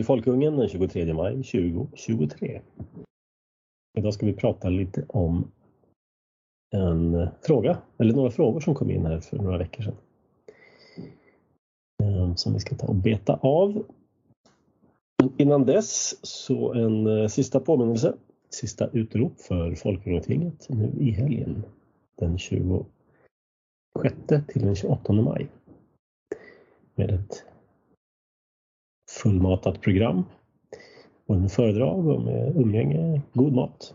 Radio Folkungen den 23 maj 2023. Idag ska vi prata lite om en fråga, eller några frågor som kom in här för några veckor sedan. Ehm, som vi ska ta och beta av. Innan dess så en eh, sista påminnelse, sista utrop för Folkungatinget nu i helgen den 26 till den 28 maj. Med ett fullmatat program och en föredrag om eh, umgänge, god mat.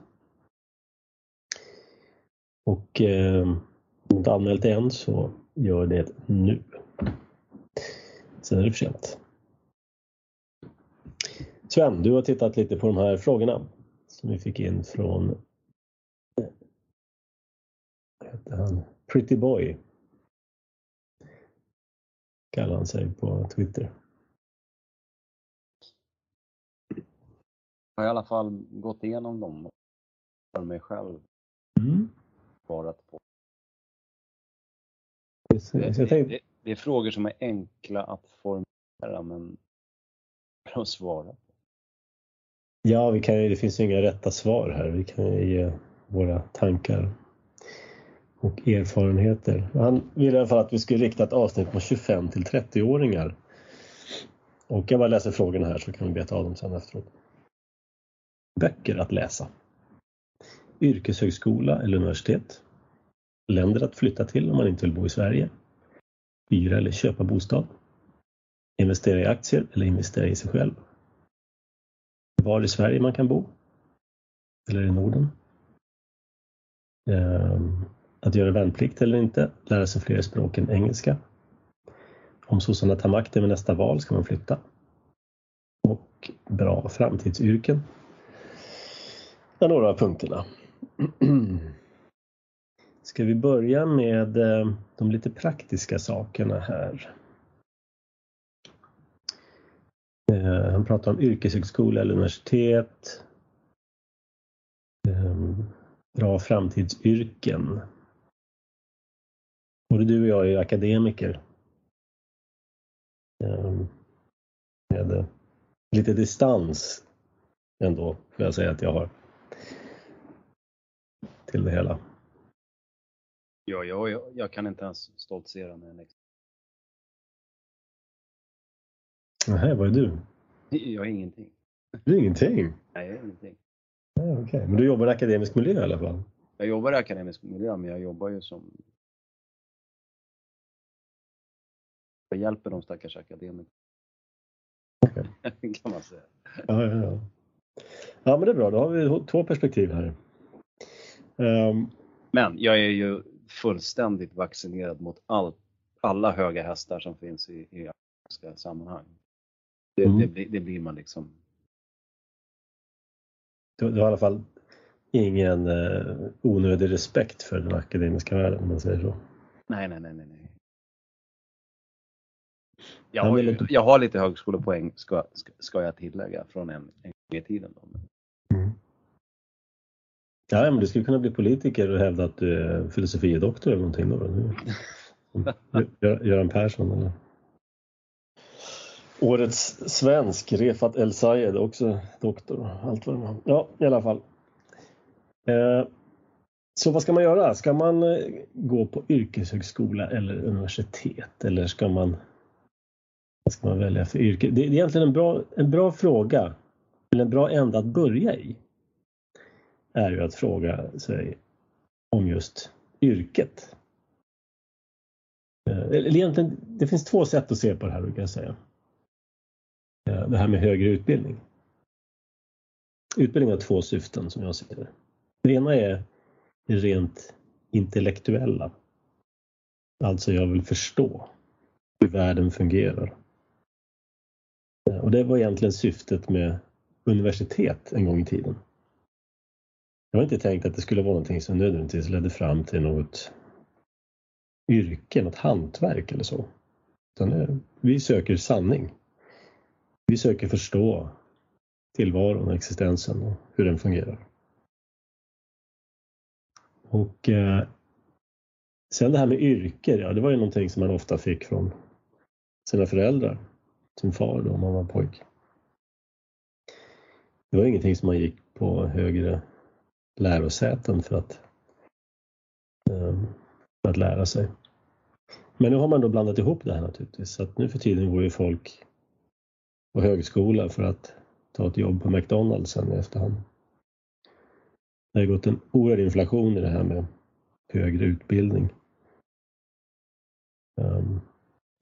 Och eh, om du inte anmält det än så gör det nu. Sen är det för sent. Sven, du har tittat lite på de här frågorna som vi fick in från vad heter han? Pretty Boy kallar han sig på Twitter. Jag har i alla fall gått igenom dem för mig själv. Mm. Svarat på. Det, det, det, är frågor som är enkla att formulera men att svara. ja, vi kan det finns ju inga rätta svar här. Vi kan ju ge våra tankar och erfarenheter. Han ville i alla fall att vi skulle rikta ett avsnitt på 25 till 30-åringar. Och jag bara läser frågorna här så kan vi beta av dem sen efteråt. Böcker att läsa. Yrkeshögskola eller universitet. Länder att flytta till om man inte vill bo i Sverige. Hyra eller köpa bostad. Investera i aktier eller investera i sig själv. Var i Sverige man kan bo. Eller i Norden. Ehm, att göra värnplikt eller inte. Lära sig fler språk än engelska. Om sossarna tar makten vid nästa val ska man flytta. Och bra framtidsyrken. Det några av punkterna. Ska vi börja med eh, de lite praktiska sakerna här. Eh, han pratar om yrkeshögskola eller universitet. Ehm, bra framtidsyrken. Både du och jag är akademiker. Ehm, med eh, lite distans ändå, får jag säga att jag har. Till det hela. Ja, jag, jag, jag kan inte ens stoltsera med en Nähä, vad är du? Jag är ingenting. Du är ingenting? Nej, jag är ingenting. Ja, Okej, men du jobbar i akademisk miljö i alla fall? Jag jobbar i akademisk miljö men jag jobbar ju som jag hjälper de stackars akademikerna. kan man säga. Ja, ja, ja. ja, men det är bra. Då har vi två perspektiv här. Ehm, Men jag är ju fullständigt vaccinerad mot all, alla höga hästar som finns i, i sammanhang. Det, Mm. det, blir- det blir man liksom. du, du har i alla fall ingen eh, onödig respekt för den akademiska världen om man säger så. Nej, nej, nej, nej. nej. Jag har, ju, jag har lite högskolepoäng ska, ska, ska jag tillägga från en, en gång i tiden. Då. Men Ja, men du skulle kunna bli politiker och hävda att du är filosofidoktor eller någonting då. då. Göran Persson eller? Årets svensk, Refat El Sayed, också doktor. Allt vad det var. Ja, i alla fall. Eh, så vad ska man göra? Ska man eh, gå på yrkeshögskola eller universitet? Eller ska man, vad ska man välja för yrke? Det är egentligen en bra, en bra fråga, eller en bra ända att börja i. Är ju att fråga sig om just yrket. Eh, eller egentligen, det finns två sätt att se på det här brukar jag säga. Eh, det här med högre utbildning. Utbildning har två syften som jag ser det. Det ena är det rent intellektuella. Alltså jag vill förstå hur världen fungerar. Eh, och det var egentligen syftet med universitet en gång i tiden. Jag har inte tänkt att det skulle vara någonting som nödvändigtvis ledde fram till något yrke, något hantverk eller så. Utan eh, vi söker sanning. Vi söker förstå tillvaron och existensen och hur den fungerar. Och eh, sen det här med yrke, ja det var ju någonting som man ofta fick från sina föräldrar. Sin far då, om man var pojk. det var ingenting som man gick på högre lärosäten för att, ehm, för att lära sig. Men nu har man då blandat ihop det här naturligtvis. Så att nu för tiden går ju folk på högskola för att ta ett jobb på McDonalds sen i efterhand. Det har gått en oerhörd inflation i det här med högre utbildning. Um,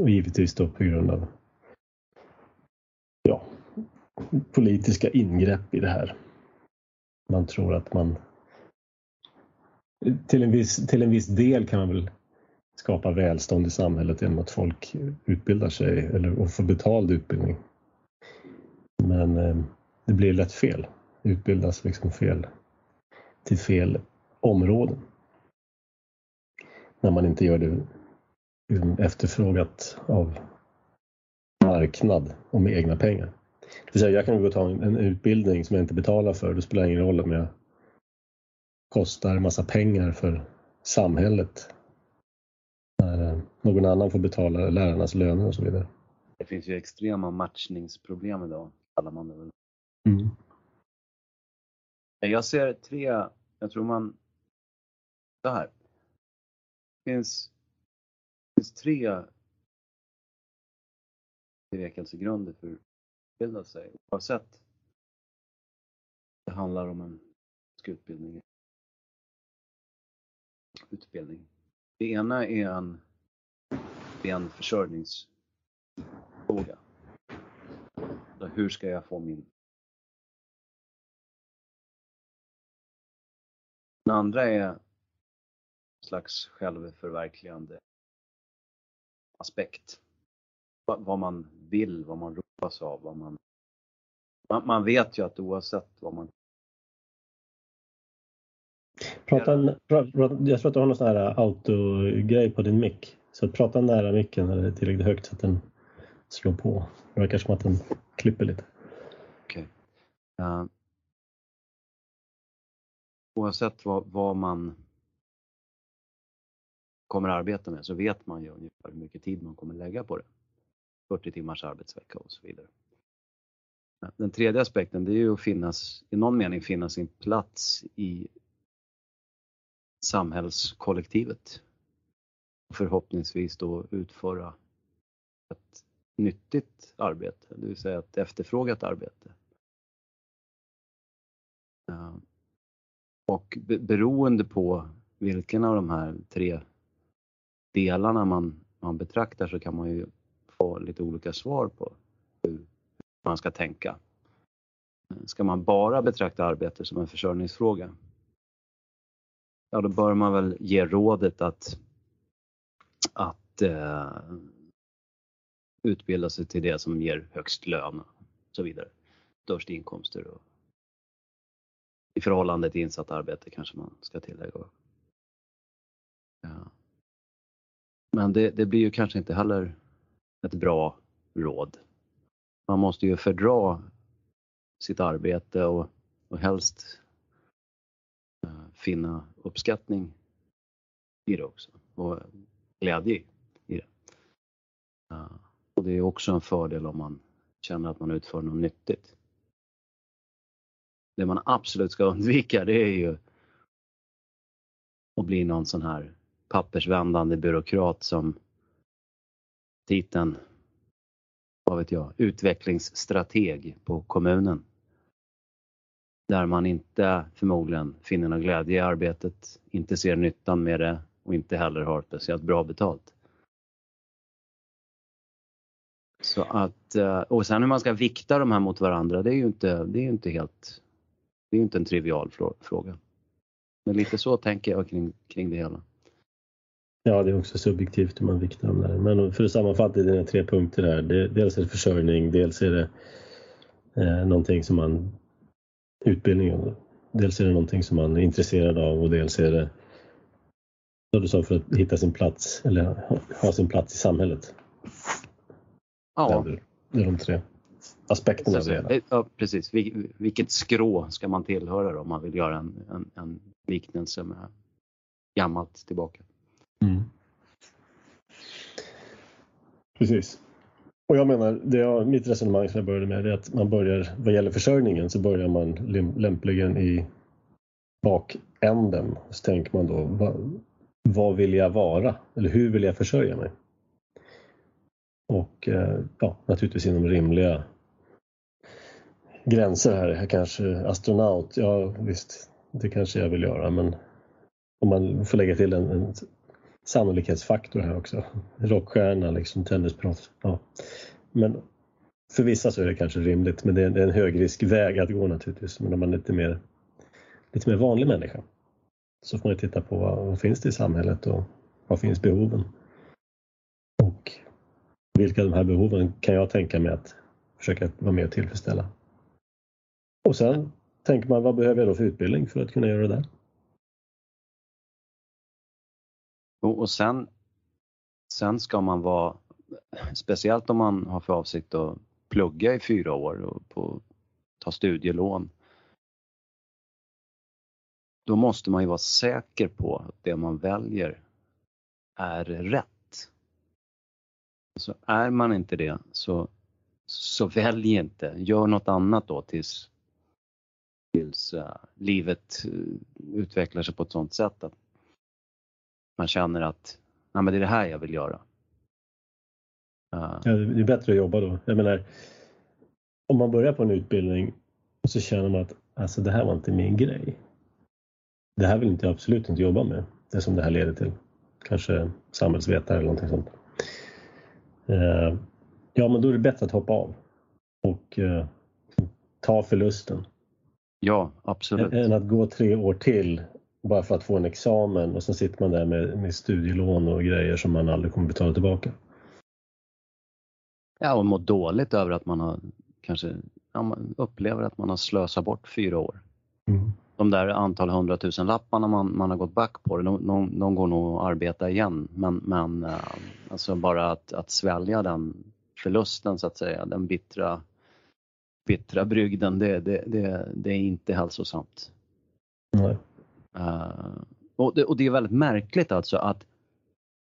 och givetvis då på grund av ja, politiska ingrepp i det här. Man tror att man till en viss, till en viss del kan man väl skapa välstånd i samhället genom att folk utbildar sig eller får betald utbildning. Men eh, det blir lätt fel. Det utbildas liksom fel till fel områden. När man inte gör det liksom efterfrågat av marknad och med egna pengar. Det vill säga, jag kan gå och ta en, en utbildning som jag inte betalar för. Det spelar ingen roll om jag kostar massa pengar för samhället. När eh, någon annan får betala lärarnas löner och så vidare. Det finns ju extrema matchningsproblem idag, kallar man det väl. Mm. Jag ser tre, jag tror man, så här. Det finns, det finns tre bevekelsegrunder för utbilda sig oavsett det handlar om en utbildning. utbildning. Det ena är en, en försörjningsfråga. Hur ska jag få min Den andra är en slags självförverkligande aspekt. Vad man vill, vad man ropas av, vad man... Man vet ju att oavsett vad man Prata, jag tror att du har någon sån här autogrej på din mick. Så prata nära micken är tillräckligt högt så att den slår på. Det verkar som att den klipper lite. Okej. Okay. Uh, oavsett vad, vad man kommer arbeta med så vet man ju ungefär hur mycket tid man kommer lägga på det. 40 timmars arbetsvecka och så vidare. Den tredje aspekten det är ju att finnas, i någon mening finna sin plats i samhällskollektivet. Förhoppningsvis då utföra ett nyttigt arbete, det vill säga ett efterfrågat arbete. Och beroende på vilken av de här tre delarna man, man betraktar så kan man ju få lite olika svar på hur man ska tänka. Ska man bara betrakta arbete som en försörjningsfråga? Ja, då bör man väl ge rådet att, att eh, utbilda sig till det som ger högst lön och så vidare. Störst inkomster och i förhållande till insatt arbete kanske man ska tillägga. Ja. Men det, det, blir ju kanske inte heller ett bra råd. Man måste ju fördra sitt arbete och, och helst eh, finna uppskattning i det också och glädje i det. Eh, och det är också en fördel om man känner att man utför något nyttigt det man absolut ska undvika det är ju att bli någon sån här pappersvändande byråkrat som titeln, vad vet jag, utvecklingsstrateg på kommunen. Där man inte förmodligen finner någon glädje i arbetet, inte ser nyttan med det och inte heller har speciellt bra betalt. Så att, eh, och sen hur man ska vikta de här mot varandra, det är ju inte, det är inte helt det är inte en trivial fråga. Men lite så tänker jag kring, kring det hela. Ja, det är också subjektivt hur man viktar dem där. Men för att sammanfatta dina tre punkter här. Det, dels är det försörjning, dels är det eh, någonting som man utbildning. Dels är det någonting som man är intresserad av och dels är det vad du sa för att hitta sin plats eller ha sin plats i samhället. Ja. Det är de tre aspekterna. Så, ja, precis. Vilket skrå ska man tillhöra då, om man vill göra en, en, en liknelse med gammalt tillbaka? Mm. Precis. Och jag menar, det jag, mitt resonemang som jag började med är att man börjar, vad gäller försörjningen så börjar man lämpligen i bakänden. Så tänker man då, vad, vad vill jag vara? Eller hur vill jag försörja mig? Och eh, ja, naturligtvis inom rimliga gränser här. Jag kanske astronaut, ja visst, det kanske jag vill göra men om man får lägga till en, en sannolikhetsfaktor här också. Rockstjärna, liksom tennisproffs. Ja. Men för vissa så är det kanske rimligt men det är en högriskväg att gå naturligtvis. Men om man är lite mer, lite mer vanlig människa så får man titta på vad, vad finns det i samhället och vad finns behoven? Och vilka av de här behoven kan jag tänka mig att försöka vara med och tillfredsställa? Och sen tänker man, vad behöver jag då för utbildning för att kunna göra det? där? Och sen, sen ska man vara, speciellt om man har för avsikt att plugga i fyra år och på, ta studielån. Då måste man ju vara säker på att det man väljer är rätt. Så är man inte det så, så välj inte, gör något annat då tills, tills uh, livet eh, utvecklar sig på ett sådant sätt att man känner att Nej, men det är det här jag vill göra. Uh. Ja, det är bättre att jobba då. Jag menar, om man börjar på en utbildning och så känner man att alltså, det här var inte min grej. Det här vill inte jag absolut inte jobba med, det som det här leder till. Kanske samhällsvetare eller någonting sånt. Uh, ja, men då är det bättre att hoppa av och uh, ta förlusten. Ja, absolut. Än att gå tre år till bara för att få en examen och sen sitter man där med, med studielån och grejer som man aldrig kommer betala tillbaka. Ja, och må dåligt över att man har kanske ja, man upplever att man har slösat bort fyra år. Mm. De där antal hundratusen lapparna man, man har gått back på, de, de, de går nog att arbeta igen. Men, men äh, alltså bara att, att svälja den förlusten så att säga, den bittra, bittra brygden, det, det, det, det är inte hälsosamt. Nej. Uh, och, det, och det är väldigt märkligt alltså att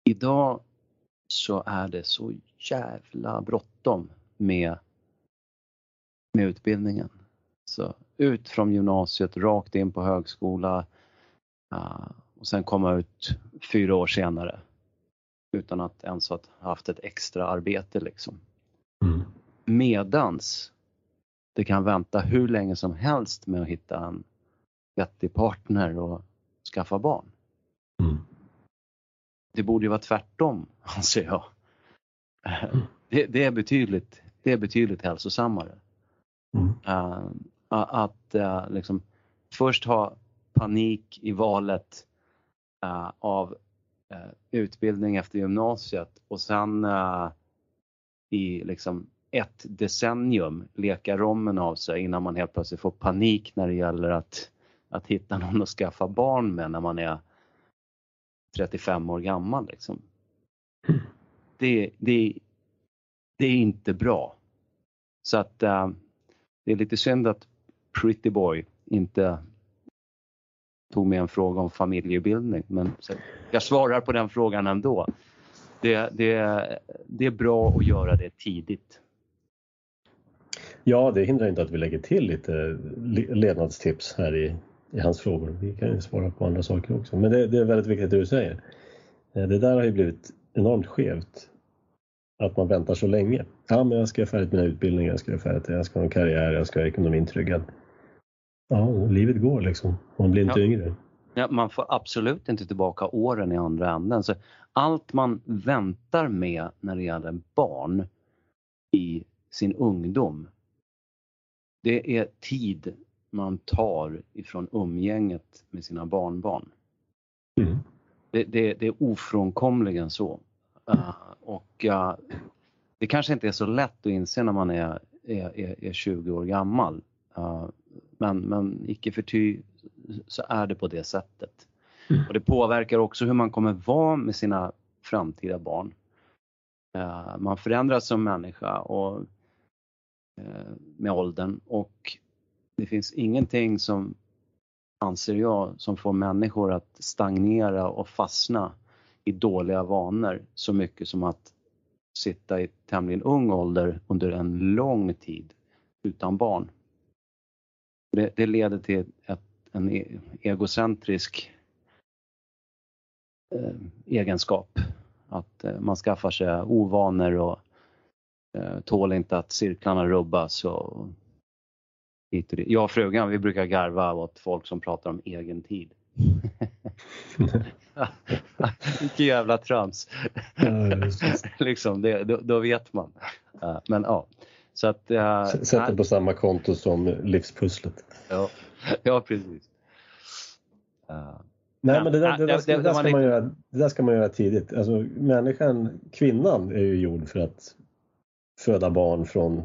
idag så är det så jävla bråttom med, med utbildningen. Så ut från gymnasiet, rakt in på högskola uh, och sen komma ut fyra år senare utan att ens ha haft ett extra arbete liksom. Mm. Medans det kan vänta hur länge som helst med att hitta en vettig partner och skaffa barn. Mm. Det borde ju vara tvärtom, anser jag. Mm. Det, det, är betydligt, det är betydligt hälsosammare. Mm. Uh, att uh, liksom först ha panik i valet uh, av utbildning efter gymnasiet och sen i liksom ett decennium leka rommen av sig innan man helt plötsligt får panik när det gäller att att hitta någon att skaffa barn med när man är 35 år gammal. Liksom. Det, det, det är inte bra. Så att äh, det är lite synd att Pretty Boy inte tog med en fråga om familjebildning. Men jag svarar på den frågan ändå. Det, det, det är bra att göra det tidigt. Ja, det hindrar inte att vi lägger till lite levnadstips här i, i hans frågor. Vi kan ju svara på andra saker också. Men det, det är väldigt viktigt det du säger. Eh, det där har ju blivit enormt skevt. Att man väntar så länge. Ja, men jag ska göra färdigt mina utbildningar, jag ska göra färdigt jag ska ha en karriär, jag ska ha ekonomin tryggad. Ja, livet går liksom. Man blir inte ja. yngre. Ja, man får absolut inte tillbaka åren i andra änden. Så allt man väntar med när det gäller barn i sin ungdom, det är tid man tar ifrån umgänget med sina barnbarn. Mm. Det, det, det, är ofrånkomligen så. Uh, och uh, det kanske inte är så lätt att inse när man är, är, är, är 20 år gammal. Uh, men, men icke förty så är det på det sättet. Mm. Och det påverkar också hur man kommer vara med sina framtida barn. man förändras som människa och, med åldern och det finns ingenting som, anser jag, som får människor att stagnera och fastna i dåliga vanor så mycket som att sitta i tämligen ung ålder under en lång tid utan barn. Det, det leder till ett, en e, egocentrisk eh, egenskap. Att eh, man skaffar sig ovanor och eh, tål inte att cirklarna rubbas. Och, hit och dit. Jag och frugan vi brukar garva åt folk som pratar om egen tid. Vilket jävla trams. liksom, det, då, då, vet man. Uh, men ja. Så att, uh, Sätt det på samma konto som livspusslet. Ja, ja precis. Uh, Nej, men det där, det, där, det, det, där ska man göra, det där ska man göra tidigt. Alltså, människan, kvinnan, är ju gjord för att föda barn från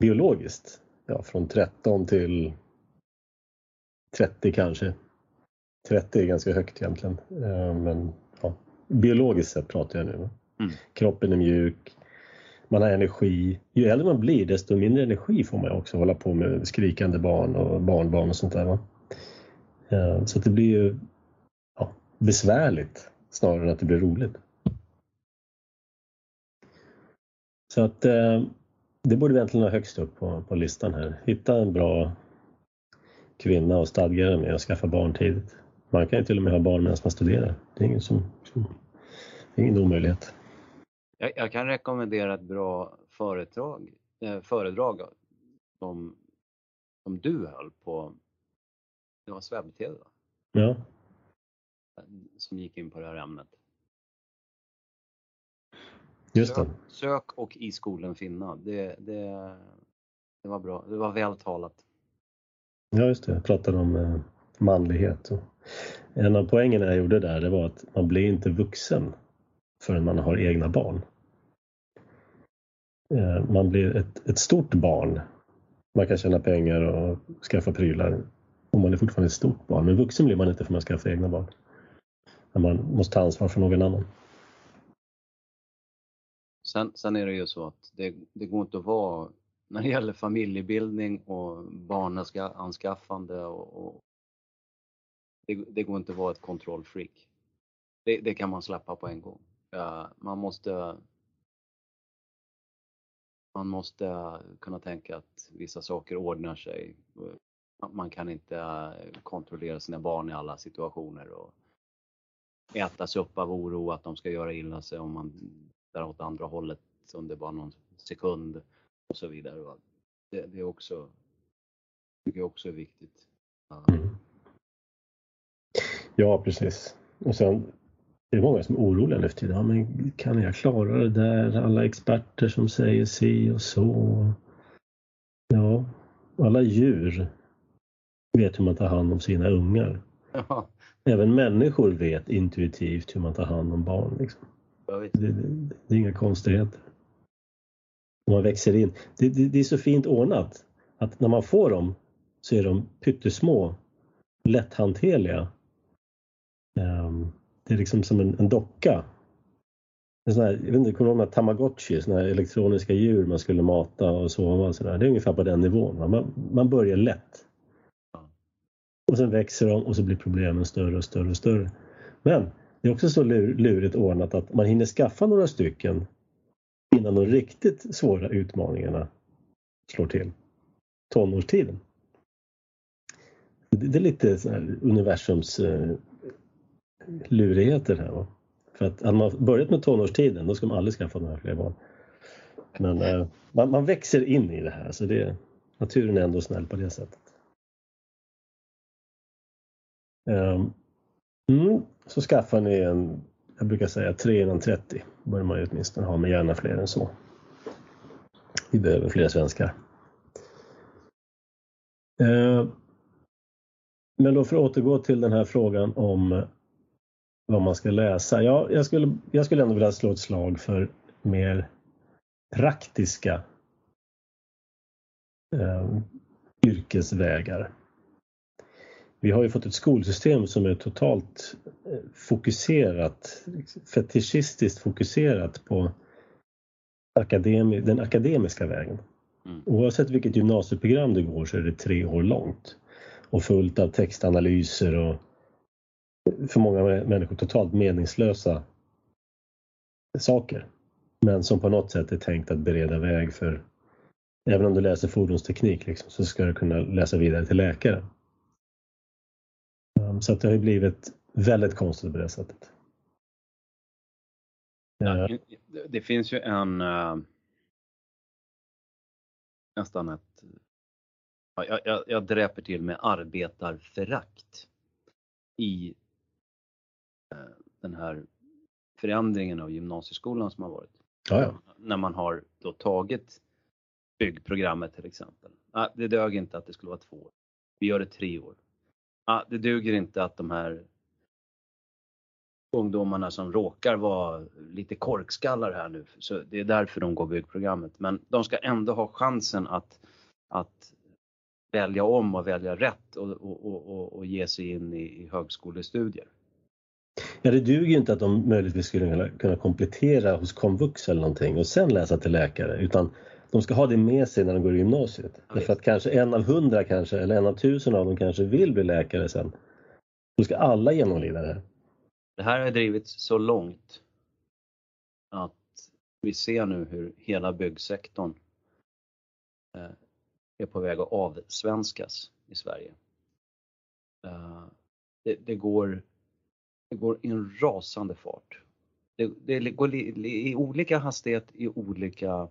biologiskt. Ja, från 13 till 30 kanske. 30 är ganska högt egentligen. Eh, men ja, biologiskt sett pratar jag nu. Mm. Kroppen är mjuk. Man har energi. Ju äldre man blir desto mindre energi får man också hålla på med skrikande barn och barnbarn och sånt där. Va? Eh, så det blir ju ja, besvärligt snarare än att det blir roligt. Så att eh, det borde vi egentligen ha högst upp på, på listan här. Hitta en bra kvinna och stadga dig med att skaffa barn tidigt. Man kan ju till och med ha barn medan man studerar. Det är ingen, som det är ingen omöjlighet. Jag, jag, kan rekommendera ett bra föredrag, eh, föredrag som, som du höll på det var SvebTV va? Ja. Som gick in på det här ämnet. Just det. Sök, och i skolan finna. Det, det, det var bra. Det var väl talat. Ja, just det. Jag pratade om eh, manlighet. En av poängerna jag gjorde där det var att man blir inte vuxen förrän man har egna barn. Eh, man blir ett, ett stort barn. Man kan tjäna pengar och skaffa prylar och man är fortfarande ett stort barn. Men vuxen blir man inte för man skaffar egna barn. När man måste ta ansvar för någon annan. Sen, sen är det ju så att det, det går inte att vara, när det gäller familjebildning och barnanskaffande och, och det, det, går inte att vara ett kontrollfreak. Det, det kan man släppa på en gång. Man måste man måste kunna tänka att vissa saker ordnar sig man kan inte eh, kontrollera sina barn i alla situationer och ätas upp av oro att de ska göra illa sig om man drar åt andra hållet under bara någon sekund och så vidare. Det, det är också, tycker jag också är viktigt. Ja, precis. Och sen det är många som är oroliga nu för tiden. Ja, men kan jag klara det där? Alla experter som säger si och så. Ja, alla djur vet hur man tar hand om sina ungar. Ja. Även människor vet intuitivt hur man tar hand om barn. Liksom. Det, det, det, är inga konstigheter. man växer in. Det, det, är så fint ordnat att när man får dem så är de pyttesmå, lätthanterliga. Um, det är liksom som en, en docka. En sån här, jag vet inte, kommer du ihåg Tamagotchi, såna här elektroniska djur man skulle mata och sova och sådär. Det är ungefär på den nivån. Man, man börjar lätt. Och sen växer de och så blir problemen större och större och större. Men det är också så lurigt ordnat att man hinner skaffa några stycken innan de riktigt svåra utmaningarna slår till. Tonårstiden. Det är lite så här universums eh, lurigheter här. Va? För att hade man börjat med tonårstiden då ska man aldrig skaffa några fler barn. Men eh, man, man, växer in i det här så det, naturen är ändå snäll på det sättet. Ehm, mm, så skaffar ni en, jag brukar säga 3 innan 30 bör man ju åtminstone ha, men gärna fler än så. Vi behöver fler svenskar. Eh, men då för att återgå till den här frågan om vad man ska läsa. Ja, jag, skulle, jag skulle ändå vilja slå ett slag för mer praktiska eh, yrkesvägar. Vi har ju fått ett skolsystem som är totalt eh, fokuserat, fetischistiskt fokuserat på akademi, den akademiska vägen. Mm. Oavsett vilket gymnasieprogram du går så är det tre år långt och fullt av textanalyser och för många människor totalt meningslösa saker. Men som på något sätt är tänkt att bereda väg för, även om du läser fordonsteknik liksom, så ska du kunna läsa vidare till läkare. Um, så att det har ju blivit väldigt konstigt på det sättet. Ja, det finns ju en uh, nästan ett jag, jag, jag dräper till med arbetarförakt i uh, den här förändringen av gymnasieskolan som har varit. Ja, ja. När man har då tagit byggprogrammet till exempel. Det dög inte att det skulle vara två år. Vi gör det tre år. Ah, det duger inte att de här ungdomarna som råkar vara lite korkskallar här nu, så det är därför de går byggprogrammet. Men de ska ändå ha chansen att, att välja om och välja rätt och, och, och, och ge sig in i, i högskolestudier. Ja, det duger ju inte att de möjligtvis skulle kunna komplettera hos komvux eller någonting och sen läsa till läkare utan de ska ha det med sig när de går i gymnasiet. Ja, Därför att kanske en av hundra kanske, eller en av tusen av dem kanske vill bli läkare sen. Då ska alla genomlida det. Det här har drivits så långt att vi ser nu hur hela byggsektorn eh, är på väg att avsvenskas i Sverige. Eh, det, det går det går i en rasande fart. Det, det går i, i olika hastighet i olika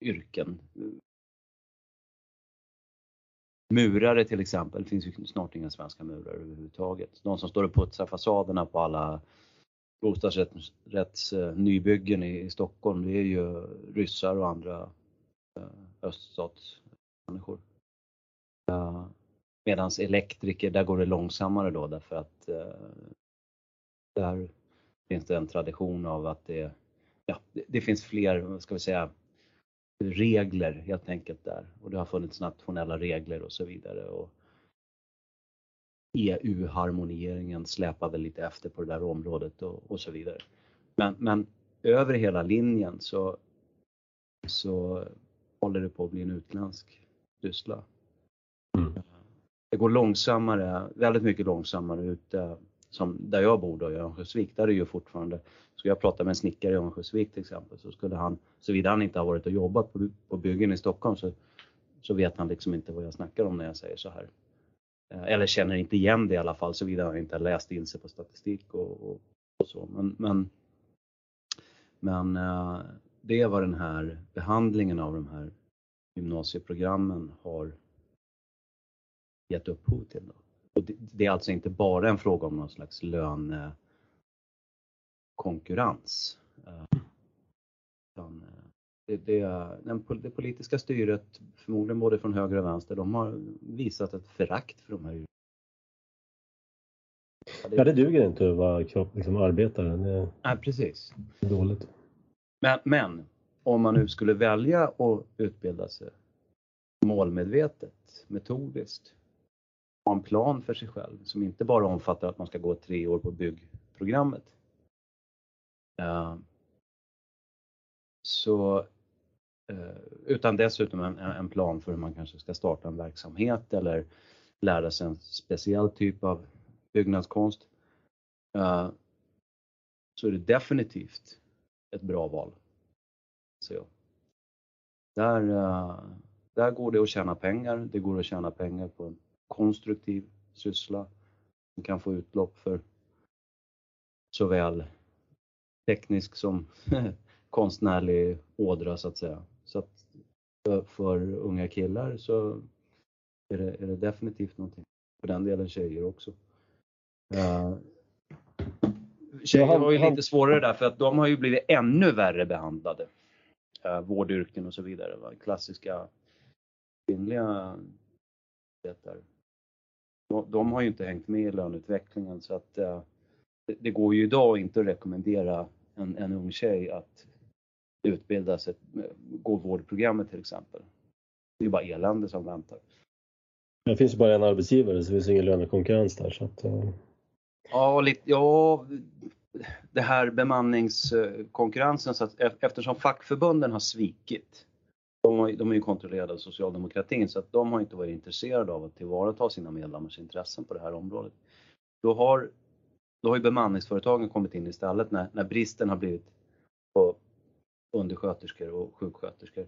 yrken. Murare till exempel, det finns ju snart inga svenska murare överhuvudtaget. De som står och putsar fasaderna på alla bostadsrättsnybyggen i, i Stockholm, det är ju ryssar och andra eh, öststatsmänniskor. Eh, Medan elektriker, där går det långsammare då därför att eh, där finns det en tradition av att det, ja, det, det finns fler, ska vi säga, regler helt enkelt där och det har funnits nationella regler och så vidare. Och EU-harmonieringen släpar väl lite efter på det där området och, och så vidare. Men, men över hela linjen så, så håller det på att bli en utländsk syssla. Mm. Det går långsammare, väldigt mycket långsammare ute som där jag bor då, i Örnsköldsvik, där är det ju fortfarande, skulle jag prata med en snickare i Örnsköldsvik till exempel, så skulle han, såvida han inte har varit och jobbat på, på byggen i Stockholm, så, så vet han liksom inte vad jag snackar om när jag säger så här. Eh, eller känner inte igen det i alla fall, såvida han inte har läst in sig på statistik och, och, och så. Men, men, men eh, det är vad den här behandlingen av de här gymnasieprogrammen har gett upphov till. Då. Och det är alltså inte bara en fråga om någon slags lönekonkurrens. Eh, eh, det, det, det politiska styret, förmodligen både från höger och vänster, de har visat ett förakt för de här Ja, det duger inte att vara liksom, arbetare. Det Nej, precis. är dåligt. Men, men om man nu skulle välja att utbilda sig målmedvetet, metodiskt, ha en plan för sig själv som inte bara omfattar att man ska gå tre år på byggprogrammet. Eh, så, eh, utan dessutom en, en, plan för hur man kanske ska starta en verksamhet eller lära sig en speciell typ av byggnadskonst. Eh, så är det definitivt ett bra val. Så, där, där går det att tjäna pengar. Det går att tjäna pengar på en konstruktiv syssla som kan få utlopp för såväl teknisk som konstnärlig ådra så att säga. Så att för, unga killar så är det, är det, definitivt någonting. För den delen tjejer också. Uh, tjejer har ju lite svårare där för att de har ju blivit ännu värre behandlade. Uh, vårdyrken och så vidare. Va? Klassiska kvinnliga de, har ju inte hängt med i löneutvecklingen så att uh, det, går ju idag inte att rekommendera en, en ung tjej att utbilda sig, gå vårdprogrammet till exempel. Det är ju bara elände som väntar. Det finns ju bara en arbetsgivare så det finns ingen lönekonkurrens där. Så att, uh... Ja, lite, ja, det här bemanningskonkurrensen så att eftersom fackförbunden har svikit de, de är ju kontrollerade av socialdemokratin så att de har inte varit intresserade av att tillvarata sina medlemmars intressen på det här området. Då har, då har ju bemanningsföretagen kommit in istället när, när bristen har blivit på, undersköterskor och sjuksköterskor.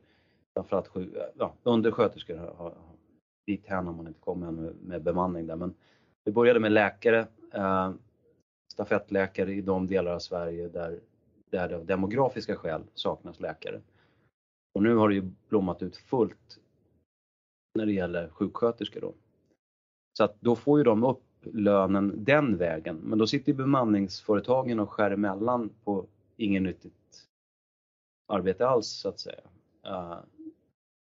Framförallt sjuk, ja, undersköterskor har, har, dit hän har man inte kommit än med, med bemanning där. Men det började med läkare, eh, stafettläkare i de delar av Sverige där, där det av demografiska skäl saknas läkare. Och nu har det ju blommat ut fullt när det gäller sjuksköterskor då. Så att då får ju de upp lönen den vägen. Men då sitter bemanningsföretagen och skär emellan på ingen nyttigt arbete alls så att säga. Uh,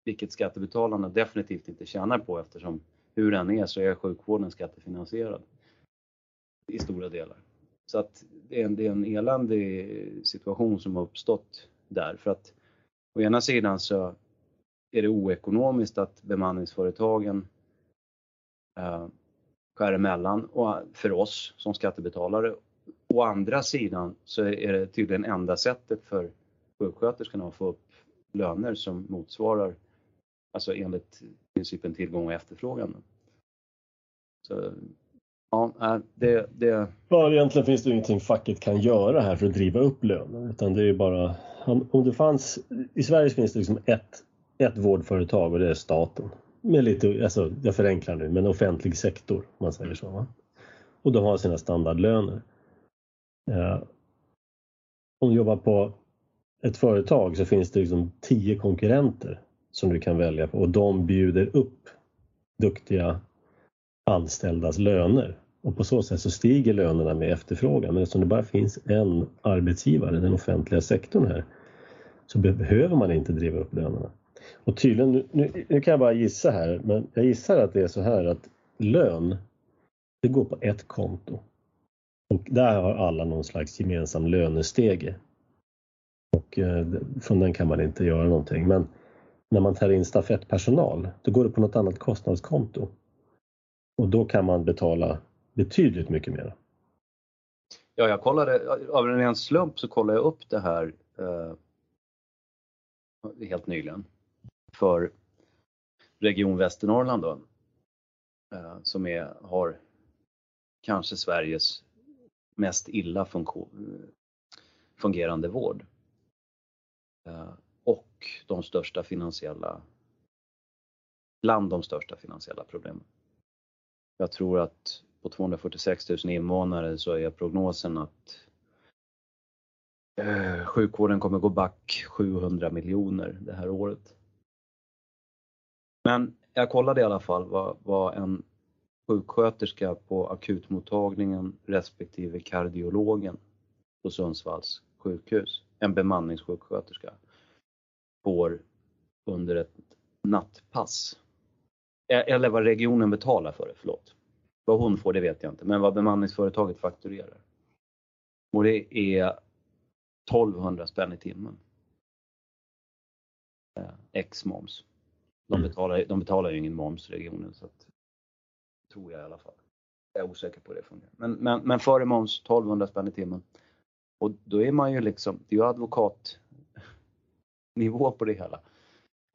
vilket skattebetalarna definitivt inte tjänar på eftersom hur den är så är sjukvården skattefinansierad i stora delar. Så att det är en, det är en eländig situation som har uppstått där för att å ena sidan så är det oekonomiskt att bemanningsföretagen eh, skär emellan och för oss som skattebetalare. Å andra sidan så är det tydligen enda sättet för sjuksköterskorna att få upp löner som motsvarar, alltså enligt principen tillgång och efterfrågan. Så, ja, det, det... Ja, egentligen finns det ingenting facket kan göra här för att driva upp lönen utan det är bara, om det fanns, i Sverige finns det liksom ett, ett vårdföretag och det är staten med lite, alltså jag förenklar nu, men offentlig sektor om man säger så. Va? Och de har sina standardlöner. Eh, om du jobbar på ett företag så finns det liksom tio konkurrenter som du kan välja på och de bjuder upp duktiga anställdas löner. Och på så sätt så stiger lönerna med efterfrågan. Men eftersom det bara finns en arbetsgivare, den offentliga sektorn här, så behöver man inte driva upp lönerna. Och tydligen, nu, nu, kan jag bara gissa här, men jag gissar att det är så här att lön, det går på ett konto. Och där har alla någon slags gemensam lönestege. Och eh, från den kan man inte göra någonting. Men när man tar in stafettpersonal, då går det på något annat kostnadskonto. Och då kan man betala betydligt mycket mer. Ja, jag kollade, av en ren slump så kollade jag upp det här eh, helt nyligen för Region Västernorrland då, eh, som är, har kanske Sveriges mest illa fungerande vård. Eh, och de största finansiella, bland de största finansiella problemen. Jag tror att på 246 000 invånare så är prognosen att eh, sjukvården kommer gå back 700 miljoner det här året. Men jag kollade i alla fall vad, vad en sjuksköterska på akutmottagningen respektive kardiologen på Sundsvalls sjukhus, en bemanningssjuksköterska, får under ett nattpass. Eh, eller vad regionen betalar för det, förlåt. Vad hon får det vet jag inte, men vad bemanningsföretaget fakturerar. Och det är 1200 spänn i timmen. Eh, ex moms. De mm. betalar, de betalar ju ingen moms regionen så att, tror jag i alla fall. Jag är osäker på hur det fungerar. Men, men, men före moms 1200 spänn i timmen. Och då är man ju liksom, det är ju advokatnivå på det hela.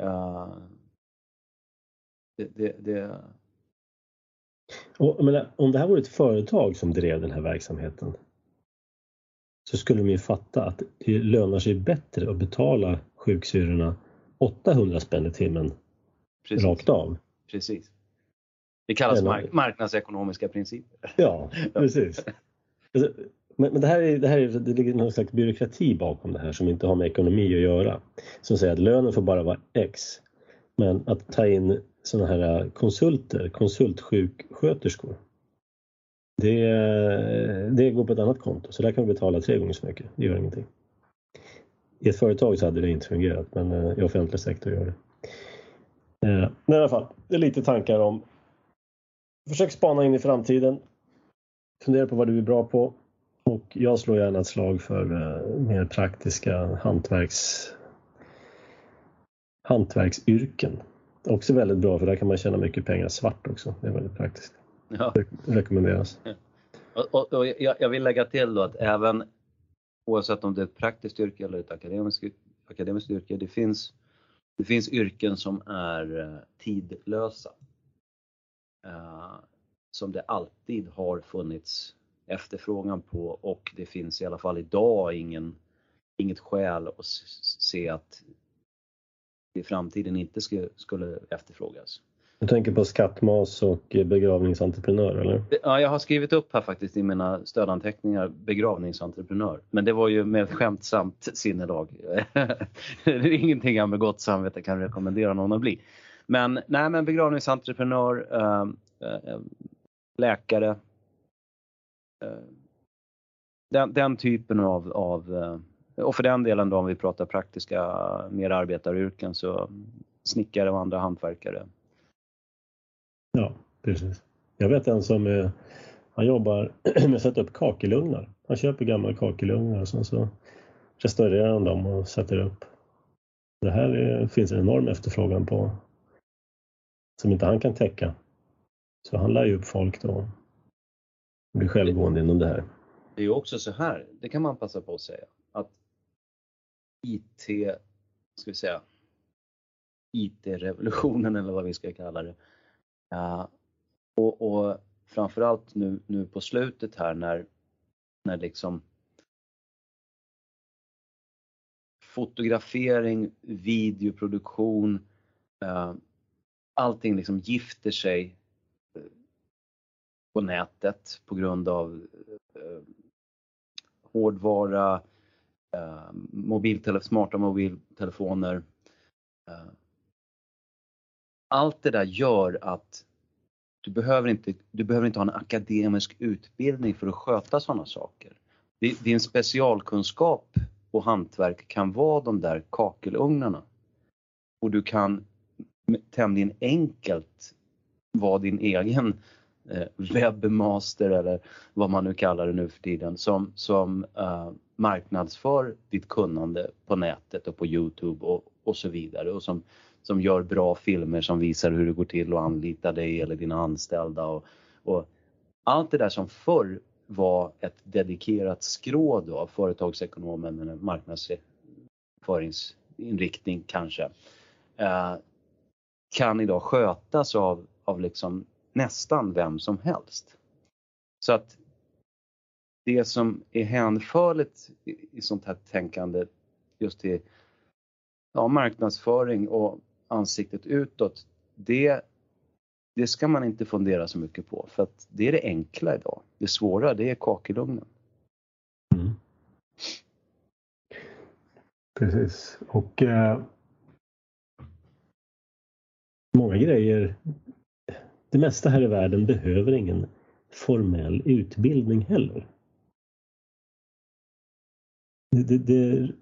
Uh, det, det, det... Och, menar, om det här vore ett företag som drev den här verksamheten så skulle de ju fatta att det lönar sig bättre att betala sjuksyrrorna 800 spänn i timmen Precis. rakt av. Precis. Det kallas mark marknadsekonomiska principer. Ja, precis. Alltså, men, men det, här är, det, här är, det ligger någon slags byråkrati bakom det här som inte har med ekonomi att göra. Som säger att lönen får bara vara X. Men att ta in sådana här eh, konsulter, konsultsjuksköterskor. Det, det går på ett annat konto så där kan vi betala tre gånger så mycket. Det gör ingenting. I ett företag så hade det inte fungerat men eh, i offentlig sektor gör det. Eh, men i alla fall, det är lite tankar om Försök spana in i framtiden. Fundera på vad du är bra på. Och jag slår gärna ett slag för mer praktiska hantverks hantverksyrken. Också väldigt bra för där kan man tjäna mycket pengar svart också. Det är väldigt praktiskt. Ja. rekommenderas. Ja. Och, och, och jag, jag, vill lägga till då att även oavsett om det är ett praktiskt yrke eller ett akademiskt, akademiskt yrke, det finns det finns yrken som är eh, tidlösa. Eh, som det alltid har funnits efterfrågan på och det finns i alla fall idag ingen, inget skäl att se att i framtiden inte skulle, efterfrågas. Du tänker på skattmas och begravningsentreprenör eller? Ja, jag har skrivit upp här faktiskt i mina stödanteckningar begravningsentreprenör. Men det var ju med ett skämtsamt sinnelag. det är ingenting jag med gott samvete kan rekommendera någon att bli. Men nej, men begravningsentreprenör, äh, äh, läkare. Äh, den, den, typen av, av, och för den delen då om vi pratar praktiska mer arbetaryrken så snickare och andra hantverkare Ja, precis. Jag vet en som är, han jobbar med att sätta upp kakelugnar. Han köper gamla kakelugnar och sen så restaurerar han dem och sätter upp. Det här är, finns en enorm efterfrågan på som inte han kan täcka. Så han lär ju upp folk då blir självgående inom det här. Det är ju också så här, det kan man passa på att säga, IT, ska vi säga, IT-revolutionen eller vad vi ska kalla det, Ja, och, och framförallt nu, nu på slutet här när, när liksom fotografering, videoproduktion, eh, allting liksom gifter sig eh, på nätet på grund av eh, eh hårdvara, eh, mobiltele smarta mobiltelefoner, eh, allt det där gör att du behöver inte, du behöver inte ha en akademisk utbildning för att sköta sådana saker. Din specialkunskap och hantverk kan vara de där kakelugnarna. Och du kan tämligen enkelt vara din egen eh, webbmaster eller vad man nu kallar det nu för tiden som, som uh, marknadsför ditt kunnande på nätet och på Youtube och, och så vidare och som som gör bra filmer som visar hur det går till att anlita dig eller dina anställda. Och, och allt det där som förr var ett dedikerat skrå då av företagsekonomer med en marknadsföringsinriktning kanske, eh, kan idag skötas av, av liksom nästan vem som helst. Så att det som är hänförligt i, i sånt här tänkande just till ja, marknadsföring och ansiktet utåt, det, det ska man inte fundera så mycket på för att det är det enkla idag. Det svåra det är kakelugnen. Mm. Precis och eh, många grejer, det mesta här i världen behöver ingen formell utbildning heller. Det, det,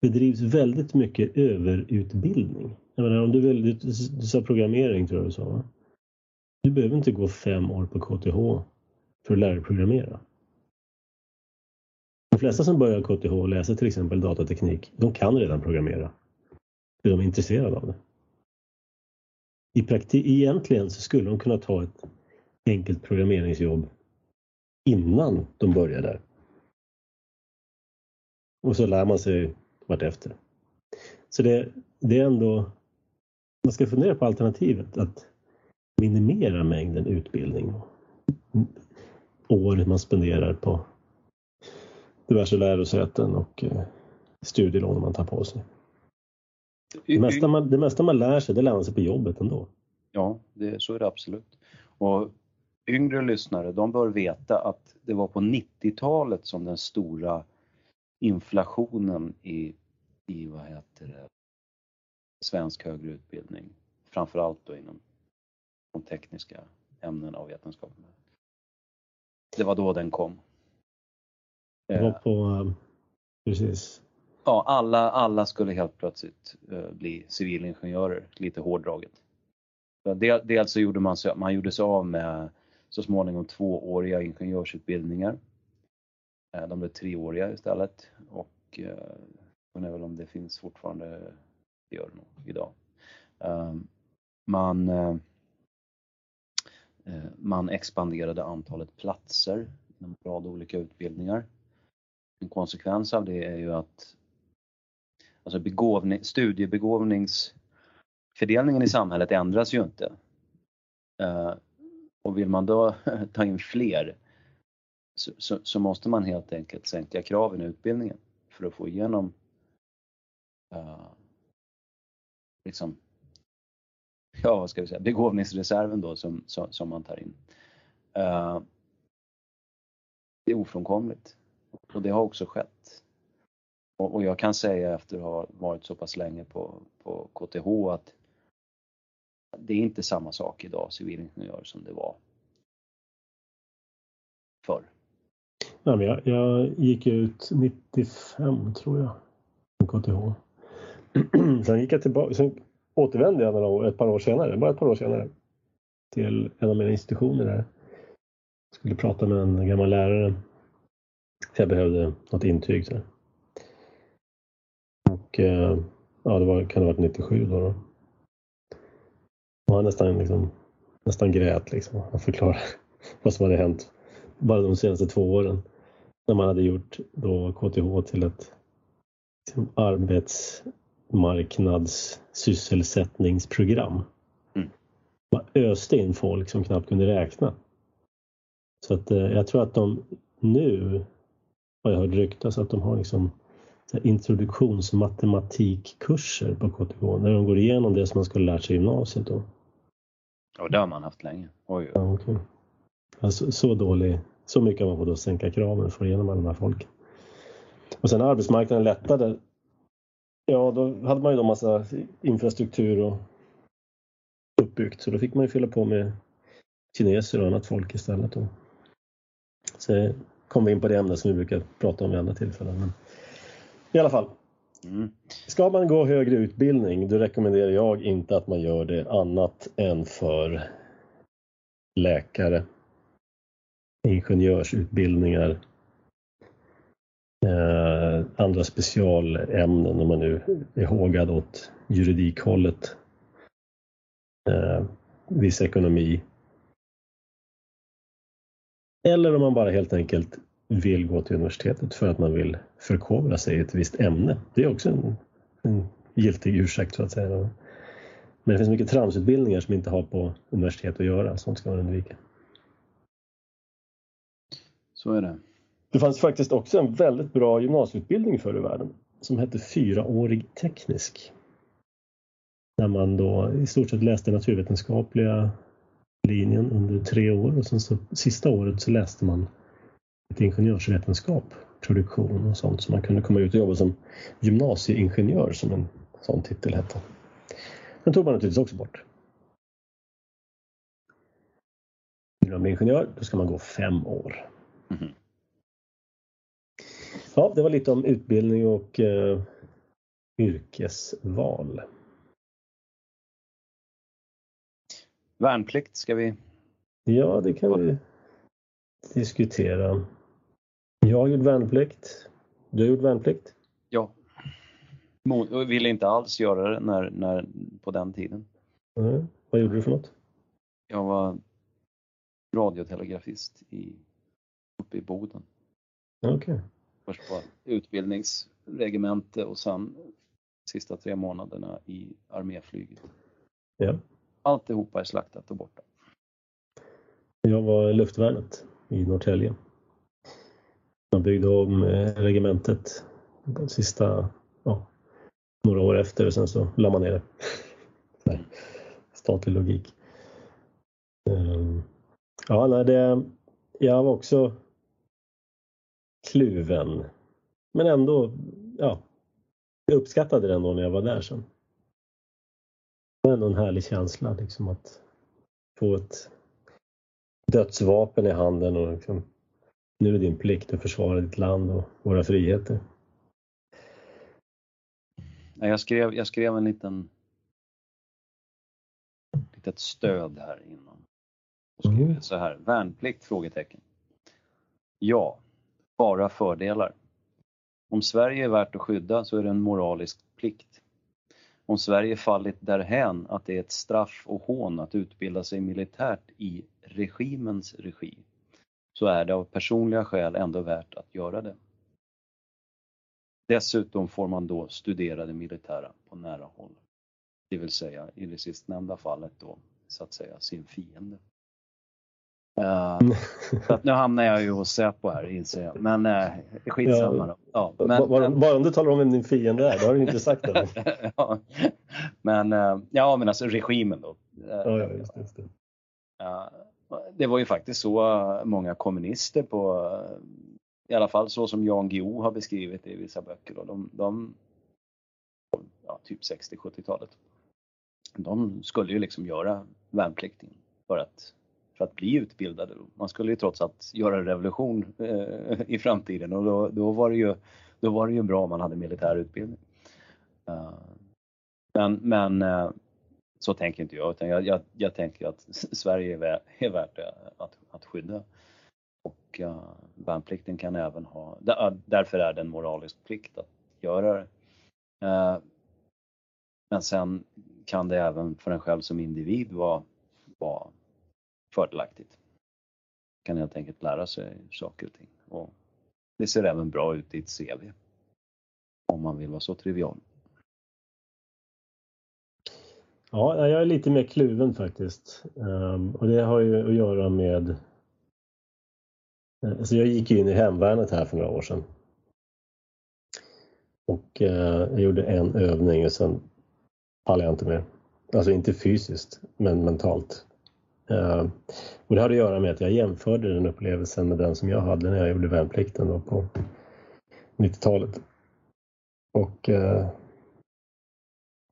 bedrivs väldigt mycket överutbildning. Jag menar, om du, vill, du, du sa programmering tror jag du sa va? Du behöver inte gå fem år på KTH för att lära dig programmera. De flesta som börjar KTH och läser till exempel datateknik, de kan redan programmera. För de är intresserade av det. I praktik, egentligen så skulle de kunna ta ett enkelt programmeringsjobb innan de börjar där. Och så lär man sig vartefter. Så det, det är ändå man ska fundera på alternativet att minimera mängden utbildning år man spenderar på diverse lärosäten och eh, studielån man tar på sig. Det mesta, man, det mesta man lär sig, det lär man sig på jobbet ändå. Ja, det, så är det absolut. Och yngre lyssnare, de bör veta att det var på 90-talet som den stora inflationen i, i vad heter det, svensk högre utbildning. Framförallt då inom de tekniska ämnena och vetenskapen. Det var då den kom. Det var på, eh, precis. Ja, alla, alla skulle helt plötsligt uh, bli civilingenjörer, lite hårdraget. Dels så gjorde man, man gjorde sig av med så småningom tvååriga ingenjörsutbildningar. Eh, de blev treåriga istället och eh, jag vet väl om det finns fortfarande det gör det nog idag. Ehm, man, eh, man expanderade antalet platser inom en rad olika utbildningar. En konsekvens av det är ju att alltså begåvning, studiebegåvningsfördelningen i samhället ändras ju inte. Och vill man då ta in fler så, så, så, måste man helt enkelt sänka kraven i utbildningen för att få igenom uh, liksom, ja vad ska vi säga, begåvningsreserven då som, som, som man tar in. Uh, det är ofrånkomligt och det har också skett. Och, och, jag kan säga efter att ha varit så pass länge på, på KTH att det är inte samma sak idag civilingenjör som det var förr. Nej, men jag, jag gick ut 95 tror jag, KTH. sen gick jag tillbaka, sen återvände jag några år, ett par år senare, bara ett par år senare till en av mina institutioner där. Jag skulle prata med en gammal lärare. För jag behövde något intyg. Så. Och eh, ja, det var, kan det ha varit 97 då. då. Och han nästan, liksom, nästan grät liksom. Han förklarade vad som hade hänt bara de senaste två åren. När man hade gjort då KTH till ett liksom, arbetsmarknads sysselsättningsprogram. Mm. Man öste in folk som knappt kunde räkna. Så att eh, jag tror att de nu, har jag hört ryktas, att de har liksom introduktionsmatematikkurser på KTH när de går igenom det som man skulle lärt sig i gymnasiet då. Ja, det har man haft länge. Oj, Ja, okay. Alltså, så dålig, så mycket har man fått att sänka kraven för att få igenom alla de här folken. Och sen när arbetsmarknaden lättade, ja då hade man ju då massa infrastruktur och uppbyggt så då fick man ju fylla på med kineser och annat folk istället. Då. Så kom vi in på det ämnet som vi brukar prata om vid andra tillfällen. Men I alla fall. Mm. Ska man gå högre utbildning då rekommenderar jag inte att man gör det annat än för läkare, ingenjörsutbildningar, eh, andra specialämnen om man nu är hågad åt juridikhållet, eh, viss ekonomi. Eller om man bara helt enkelt vill gå till universitetet för att man vill förkovra sig i ett visst ämne. Det är också en, en giltig ursäkt så att säga. Men det finns mycket tramsutbildningar som inte har på universitet att göra. Sånt ska man undvika. Så är det. Det fanns faktiskt också en väldigt bra gymnasieutbildning förr i världen som hette fyraårig teknisk. Där man då i stort sett läste naturvetenskapliga linjen under tre år och sen så sista året så läste man ett ingenjörsvetenskap, produktion och sånt så man kunde komma ut och jobba som gymnasieingenjör som en sån titel hette. Den tog man naturligtvis också bort. Vill man bli ingenjör då ska man gå fem år. Mm. Ja, det var lite om utbildning och eh, yrkesval. Värnplikt, ska vi? Ja, det kan vi diskutera. Jag har gjort värnplikt. Du har gjort värnplikt? Ja. Jag ville inte alls göra det när, när, på den tiden. Mm. Vad gjorde du för något? Jag var radiotelegrafist i, uppe i Boden. Okay. Först på utbildningsregemente och sen sista tre månaderna i arméflyget. Ja. Alltihopa är slaktat och borta. Jag var i luftvärnet i Norrtälje. Man byggde om eh, regementet sista, ja, några år efter och sen så la man ner det. Statlig logik. Ehm, ja, nej, det, jag var också kluven. Men ändå, ja, jag uppskattade det ändå när jag var där sen. Det var ändå en härlig känsla liksom att få ett dödsvapen i handen och liksom, nu är det din plikt att försvara ditt land och våra friheter. Jag skrev, jag skrev en liten litet stöd här innan. Och skrev mm. så här, värnplikt? Frågetecken. Ja, bara fördelar. Om Sverige är värt att skydda så är det en moralisk plikt. Om Sverige fallit därhän att det är ett straff och hån att utbilda sig militärt i regimens regi så är det av personliga skäl ändå värt att göra det. Dessutom får man då studera det militära på nära håll. Det vill säga i det sistnämnda fallet då så att säga sin fiende. Uh, så att nu hamnar jag ju hos Säpo här inser jag. Men uh, skitsamma då. Ja, men, bara, bara om du talar om vem din fiende är, då har du inte sagt det. ja, men, uh, ja, men alltså regimen då. ja, ja, just det. Just det. det var ju faktiskt så många kommunister på, i alla fall så som Jan Guillou har beskrivit det i vissa böcker. Då. De, de ja, typ 60-70-talet. De skulle ju liksom göra värnplikten för att för att bli utbildade. Man skulle ju trots allt göra revolution eh, i framtiden och då, då, var det ju, då var det ju bra om man hade militär utbildning. Uh, men men uh, så tänker inte jag utan jag, jag, jag tänker att Sverige är, vä är värt att, att skydda. Och uh, värnplikten kan även ha, därför är det en moralisk plikt att göra det. Uh, men sen kan det även för en själv som individ vara, vara fördelaktigt. Kan helt enkelt lära sig saker och ting. Och det ser även bra ut i ett CV. Om man vill vara så trivial. Ja, jag är lite mer kluven faktiskt. Ehm, och det har ju att göra med... Eh, alltså jag gick in i hemvärnet här för några år sedan. Och eh, jag gjorde en övning och sen pallade jag inte mer. Alltså inte fysiskt, men mentalt. Eh, och det hade att göra med att jag jämförde den upplevelsen med den som jag hade när jag gjorde värnplikten då på 90-talet. Och eh,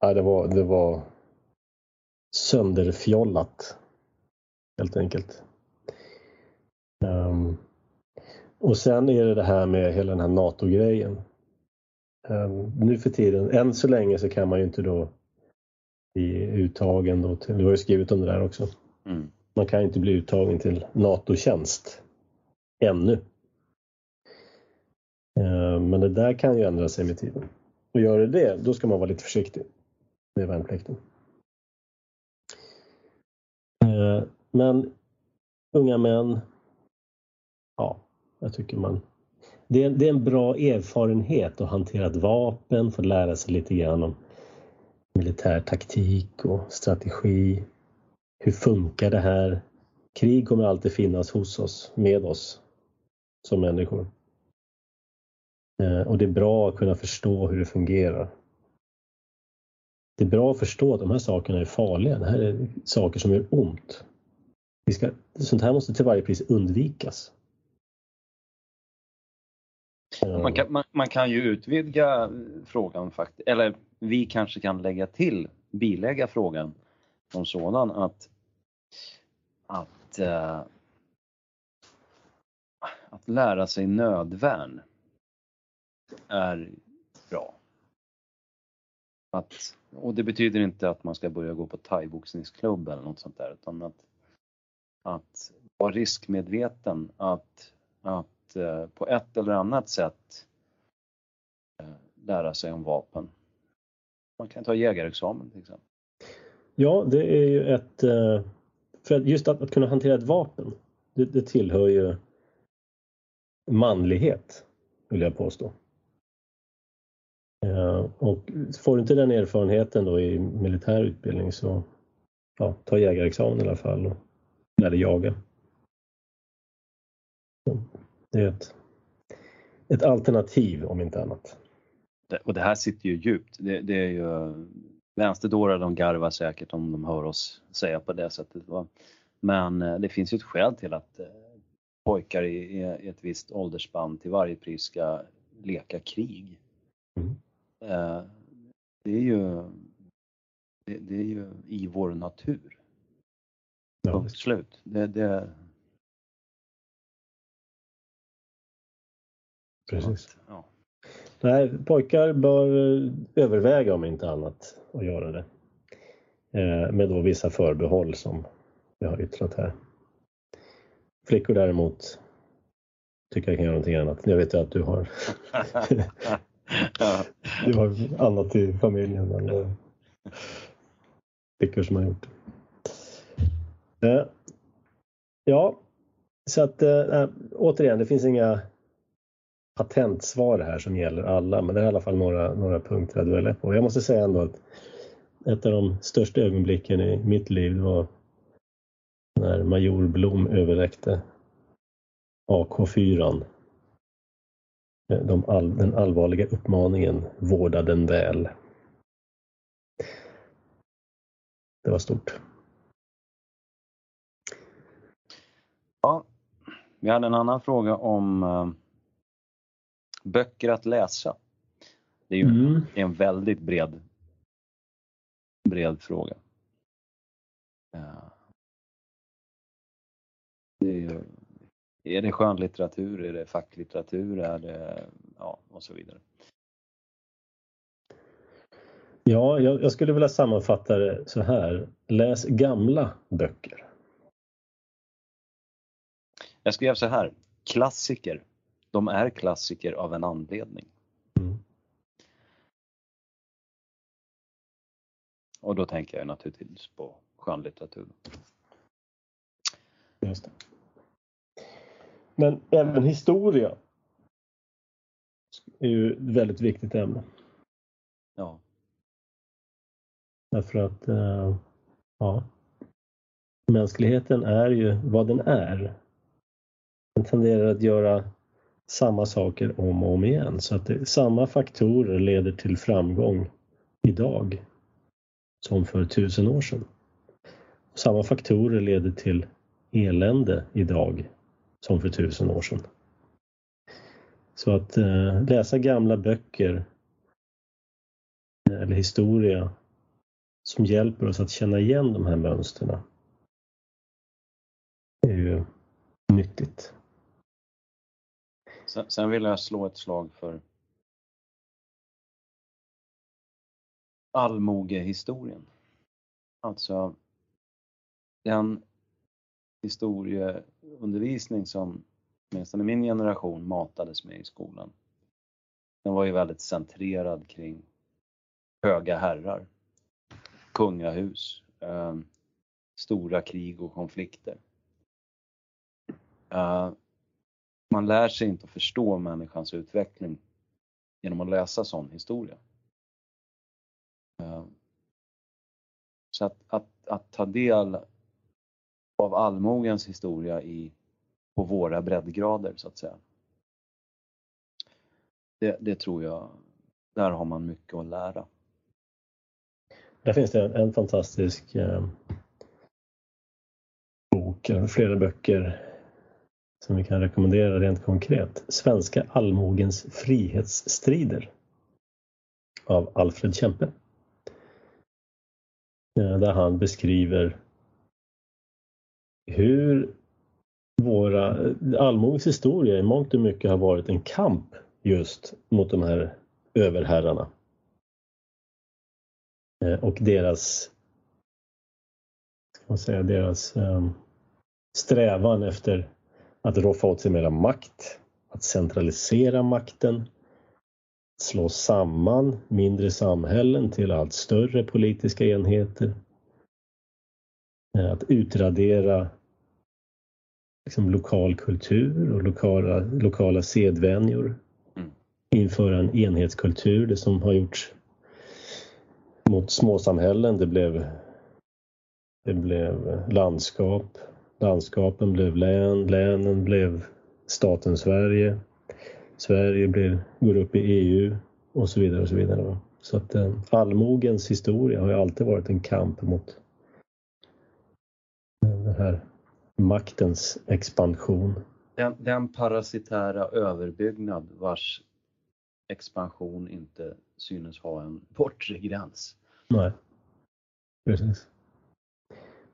ja, det, var, det var sönderfjollat helt enkelt. Um, och sen är det det här med hela den här NATO-grejen. Um, nu för tiden, än så länge så kan man ju inte då i uttagen då till, du har ju skrivit om det där också. Mm. Man kan inte bli uttagen till NATO-tjänst. Ännu. Eh, men det där kan ju ändra sig med tiden. Och gör det det, då ska man vara lite försiktig med värnplikten. Eh, men unga män, ja, jag tycker man det är, det är en bra erfarenhet att hantera ett vapen, få lära sig lite grann om militär taktik och strategi. Hur funkar det här? Krig kommer alltid finnas hos oss, med oss som människor. Eh, och det är bra att kunna förstå hur det fungerar. Det är bra att förstå att de här sakerna är farliga. Det här är saker som gör ont. Vi ska, sånt här måste till varje pris undvikas. Eh. Man kan, man, man kan ju utvidga frågan faktiskt, eller vi kanske kan lägga till, bilägga frågan som sådan att, att, äh, att lära sig nödvärn är bra. Att, och det betyder inte att man ska börja gå på thaiboxningsklubb eller något sånt där utan att, att vara riskmedveten, att, att äh, på ett eller annat sätt äh, lära sig om vapen man kan ta jägarexamen till exempel. Ja, det är ju ett... Eh, för just att, att kunna hantera ett vapen, det, det tillhör ju manlighet, vill jag påstå. Eh, och får du inte den erfarenheten då i militär utbildning så ja, ta jägarexamen i alla fall och lär dig jaga. Det är ett, ett alternativ om inte annat och det här sitter ju djupt. Det, det är ju vänsterdårar, de garvar säkert om de hör oss säga på det sättet. Men eh, det finns ju ett skäl till att eh, pojkar i, ett visst åldersspann till varje pris ska leka krig. Mm. Eh, det är ju det, det, är ju i vår natur. Ja. Punkt slut. Det, det... Precis. ja. Nej, pojkar bör överväga om inte annat att göra det. Eh, med då vissa förbehåll som jag har yttrat här. Flickor däremot tycker jag kan göra någonting annat. Jag vet ju att du har du har annat i familjen än eh, flickor som har gjort det. Eh, ja, så att äh, återigen, det finns inga patentsvar här som gäller alla, men det är i alla fall några, några punkter att välja på. Jag måste säga ändå att ett av de största ögonblicken i mitt liv var när major Blom överräckte AK4 de all, den allvarliga uppmaningen vårda den väl. Det var stort. Ja, vi hade en annan fråga om eh, böcker att läsa. Det är ju mm. en väldigt bred, bred fråga. Uh, det är, är det skönlitteratur, är det facklitteratur, är det, ja, och så vidare. Ja, jag, jag skulle vilja sammanfatta det så här. Läs gamla böcker. Jag skrev så här. Klassiker. De är klassiker av en anledning. Mm. Och då tänker jag naturligtvis på skönlitteratur. Just det. Men även historia är ju ett väldigt viktigt ämne. Ja. Därför att eh, ja, mänskligheten är ju vad den är. Den tenderar att göra samma saker om och om igen så att det, samma faktorer leder till framgång idag som för tusen år sedan. Samma faktorer leder till elände idag som för tusen år sedan. Så att eh, läsa gamla böcker eller historia som hjälper oss att känna igen de här mönstren är ju nyttigt. Sen vill jag slå ett slag för allmogehistorien. Alltså den historieundervisning som åtminstone min generation matades med i skolan. Den var ju väldigt centrerad kring höga herrar, kungahus, eh, stora krig och konflikter. Eh, man lär sig inte att förstå människans utveckling genom att läsa sån historia. Eh, så att, att, att ta del av allmogens historia i, på våra breddgrader så att säga. Det, det tror jag, där har man mycket att lära. Där finns det en, en fantastisk eh, bok, flera böcker som vi kan rekommendera rent konkret. Svenska allmogens frihetsstrider av Alfred Kempe. Eh, där han beskriver hur våra eh, allmogens historia i mångt och mycket har varit en kamp just mot de här överherrarna. Eh, och deras, ska man säga, deras ehm, strävan efter att roffa åt sig mera makt, att centralisera makten, slå samman mindre samhällen till allt större politiska enheter. Eh, att utradera liksom, lokal kultur och lokala, lokala sedvänjor. Mm. Införa en enhetskultur, det som har gjorts mot småsamhällen. Det blev, det blev landskap, landskapen blev län, länen blev staten Sverige. Sverige blir, går upp i EU och så vidare. och Så vidare. Så att eh, allmogens historia har ju alltid varit en kamp mot den här maktens expansion. Den, den parasitära överbyggnad vars expansion inte synes ha en bortre gräns. Nej, precis.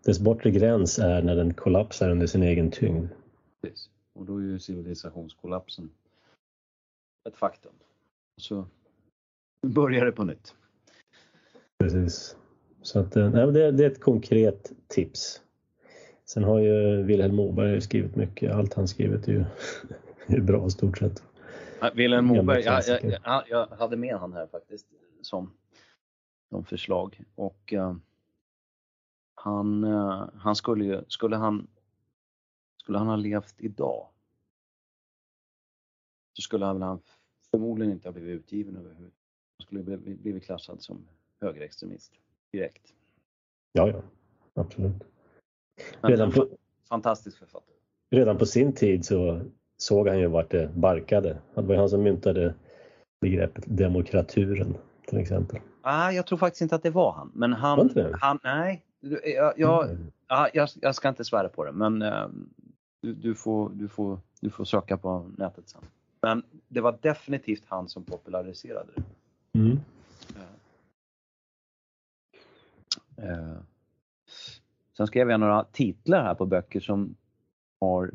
Dess bortre gräns är när den kollapsar under sin egen tyngd. Precis. Och då är ju civilisationskollapsen ett faktum. Så börjar det på nytt. Precis. Så att, eh, nej, det, det är ett konkret tips. Sen har ju Vilhelm Moberg skrivit mycket. Allt han skrivit är ju är bra i stort sett. Vilhelm Moberg, jag, jag, jag, hade med han här faktiskt som, som förslag och uh, han, uh, han skulle ju, skulle han, skulle han ha levt idag så skulle han förmodligen inte ha blivit utgiven överhuvudtaget. Han skulle bli, blivit klassad som högerextremist direkt. Ja, ja, absolut. Redan på, fantastisk författare. redan på sin tid så såg han ju vart det barkade. Det var han som myntade begreppet demokraturen till exempel. Ah, jag tror faktiskt inte att det var han. Men Var han, det? han nej. Du, Jag, jag, Mm. ja, jag, jag ska inte svära på det men eh, du, du, får, du, får, du får söka på nätet sen. Men det var definitivt han som populariserade det. Mm. Eh, Sen skrev jag några titlar här på böcker som, har,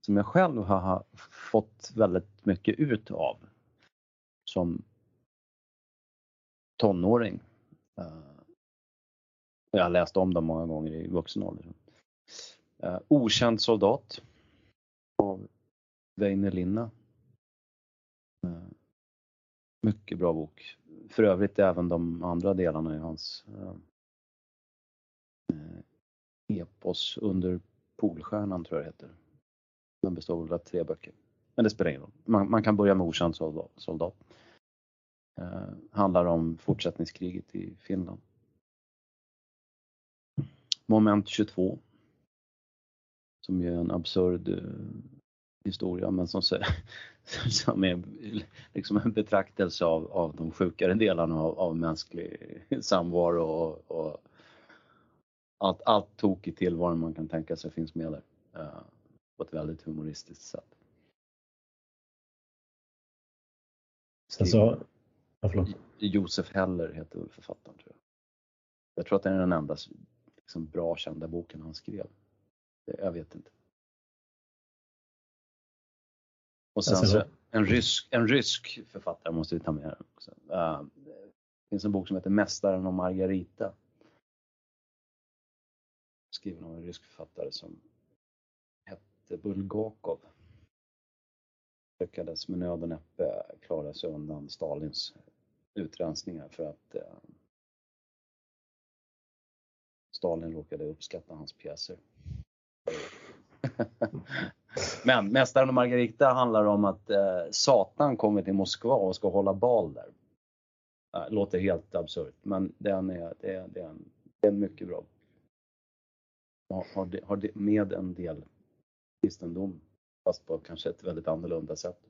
som jag själv har ha- fått väldigt mycket ut av som tonåring. Eh, jag har läst om dem många gånger i vuxen ålder. Eh, Okänd soldat av Väinö Linna. Eh, Mycket bra bok. För övrigt även de andra delarna i hans eh, eh, epos under Polstjärnan tror jag det heter. Den består väl av tre böcker. Men det spelar ingen roll. Man, man kan börja med Okänd soldat. soldat. Eh, handlar om fortsättningskriget i Finland. Moment 22. Som ju är en absurd eh, historia men som, som är liksom en betraktelse av, av de sjukare delarna av, av mänsklig samvaro och, och allt, allt tokigt tillvaro man kan tänka sig finns med där. eh, på ett väldigt humoristiskt sätt. Sen så, ja. Josef Heller heter författaren tror jag. Jag tror att det är den enda liksom, bra kända boken han skrev. Jag vet inte. Och sen Alltså, så en rysk, en rysk författare måste vi ta med här också. Eh, det finns en bok som heter Mästaren och Margarita. Skriven av en rysk författare som hette Bulgakov. Lyckades med nöd och näppe klara sig undan Stalins utrensningar för att eh, Stalin råkade uppskatta hans pjäser. Men Mästaren och Margarita handlar om att eh, Satan kommer till Moskva och ska hålla bal där. Eh, låter helt absurt men den är, det, är, det, är en, det är en mycket bra. Har, har, det- har det med en del kristendom fast på kanske ett väldigt annorlunda sätt.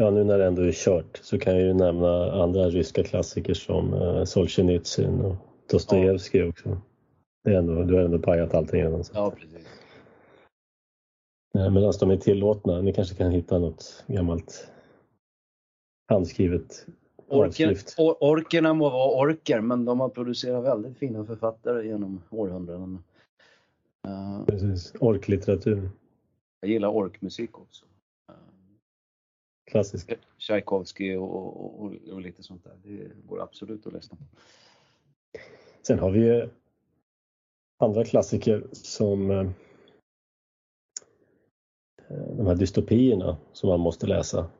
Ja, nu när det ändå är kört så kan jag ju nämna andra ryska klassiker som uh, Solzhenitsyn och Dostojevskij också. Det är ändå, du har ändå pajat allting redan. Så. Ja, precis. Eh, Medan de är tillåtna, ni kanske kan hitta något gammalt handskrivet Orken, or, orkerna må vara orker men de har producerat väldigt fina författare genom århundraden. Eh, Precis. Orklitteratur. jag gillar orkmusik också. Klassisk. Tchaikovsky och, och, och, och lite sånt där. Det går absolut att lyssna på. Sen har vi ju andra klassiker som eh, de här dystopierna som man måste läsa.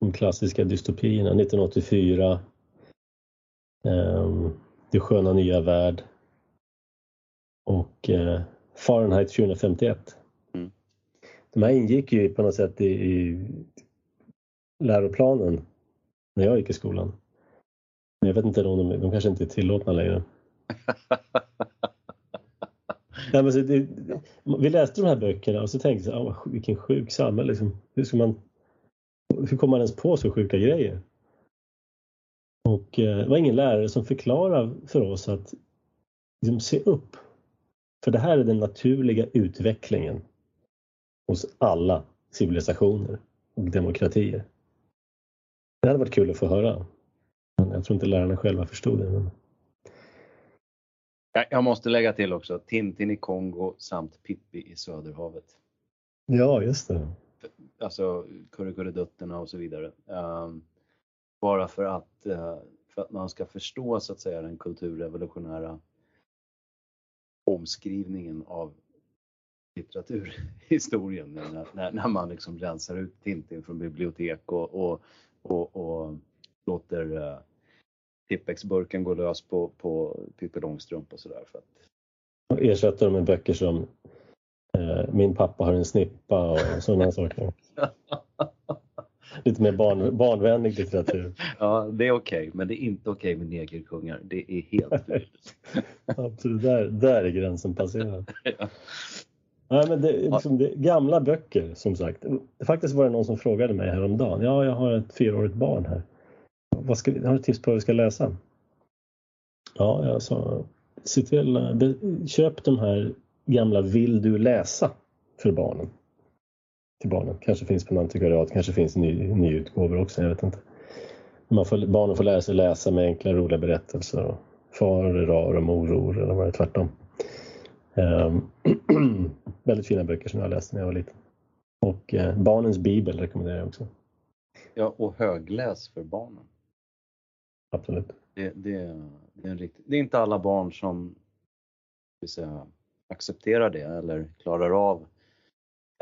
De klassiska dystopierna 1984. ehm, Det sköna nya värld. Och eh, Fahrenheit 451. De här ingick ju på något sätt i, i läroplanen när jag gick i skolan. Men jag vet inte om de, de kanske inte är tillåtna längre. Nej, men så det, vi läste de här böckerna och så tänkte jag, ah, vilken sjuk samhälle. Liksom. Hur, ska man, hur kommer man ens på så sjuka grejer? Och eh, det var ingen lärare som förklarade för oss att liksom, se upp. För det här är den naturliga utvecklingen hos alla civilisationer och demokratier. Det hade varit kul att få höra. Men jag tror inte lärarna själva förstod det. Men... Jag- måste lägga till också Tintin i Kongo samt Pippi i Söderhavet. Ja, just det. Alltså Kurrekurredutterna och så vidare. Ehm, bara för att, eh, för att man ska förstå så att säga den kulturrevolutionära omskrivningen av litteraturhistorien när, när, när man liksom rensar ut Tintin från bibliotek och, och, och, och låter uh, Tippex-burken gå lös på, på Pippi Långstrump och sådär. Att, ersätter dem med böcker som eh, Min pappa har en snippa och sådana saker. Lite mer barn, barnvänlig litteratur. ja, det är okej, men det är inte okej med negerkungar. Det är helt förbjudet. Absolut, där, där är gränsen passerad. ja. Nej, men det, liksom, det, gamla böcker som sagt. Faktiskt var det någon som frågade mig häromdagen. Ja, jag har ett fyraårigt barn här. Vad ska, har du tips på vad vi ska läsa? Ja, jag sa se till, köp de här gamla Vill du läsa för barnen. Till barnen. Kanske finns på antikvariat, kanske finns ny, nyutgåvor också, jag vet inte. Man får, barnen får lära sig läsa med enkla roliga berättelser. Och far rar och mor ror eller vad det är tvärtom. Um, väldigt fina böcker som jag läste när jag var liten. Och uh, Barnens bibel rekommenderar jag också. Ja, och högläs för barnen. Absolut. Det, det, det, är, en rikt... det är inte alla barn som säga, accepterar det eller klarar av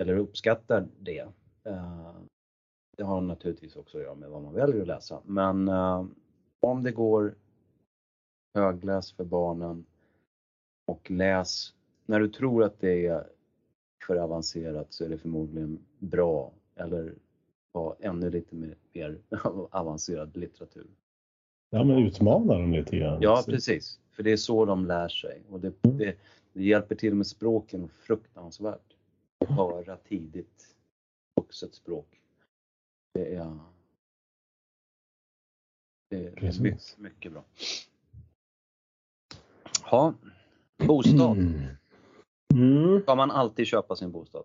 eller uppskattar det. Uh, det har naturligtvis också att göra med vad man väljer att läsa. Men uh, om det går, högläs för barnen och läs när du tror att det är för avancerat så är det förmodligen bra eller ha ännu lite mer, mer avancerad litteratur. Ja, men utmana dem lite grann. Ja, precis. För det är så de lär sig och det, mm. det, det hjälper till med språken fruktansvärt. Höra tidigt vuxet språk. Det är, det är mycket, mycket bra. Ja, bostad. Mm. Mm. Ska man alltid köpa sin bostad?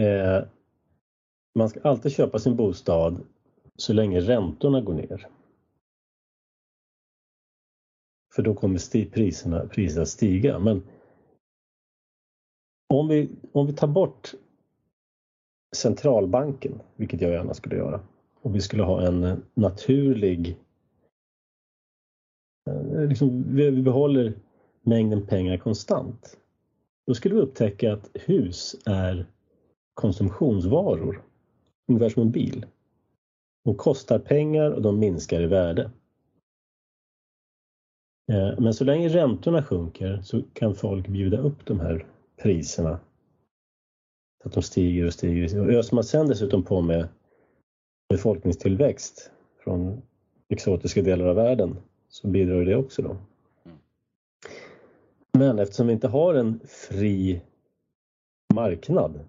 Eh, man ska alltid köpa sin bostad så länge räntorna går ner. För då kommer sti priserna, priserna stiga. Men om vi, om vi tar bort centralbanken, vilket jag gärna skulle göra, och vi skulle ha en naturlig... Eh, liksom, vi behåller mängden pengar konstant. Då skulle vi upptäcka att hus är konsumtionsvaror, ungefär som en bil. De kostar pengar och de minskar i värde. Eh, men så länge räntorna sjunker så kan folk bjuda upp de här priserna. Så att de stiger och stiger. Och öser man sen dessutom på med befolkningstillväxt från exotiska delar av världen så bidrar det också då. Men eftersom vi inte har en fri marknad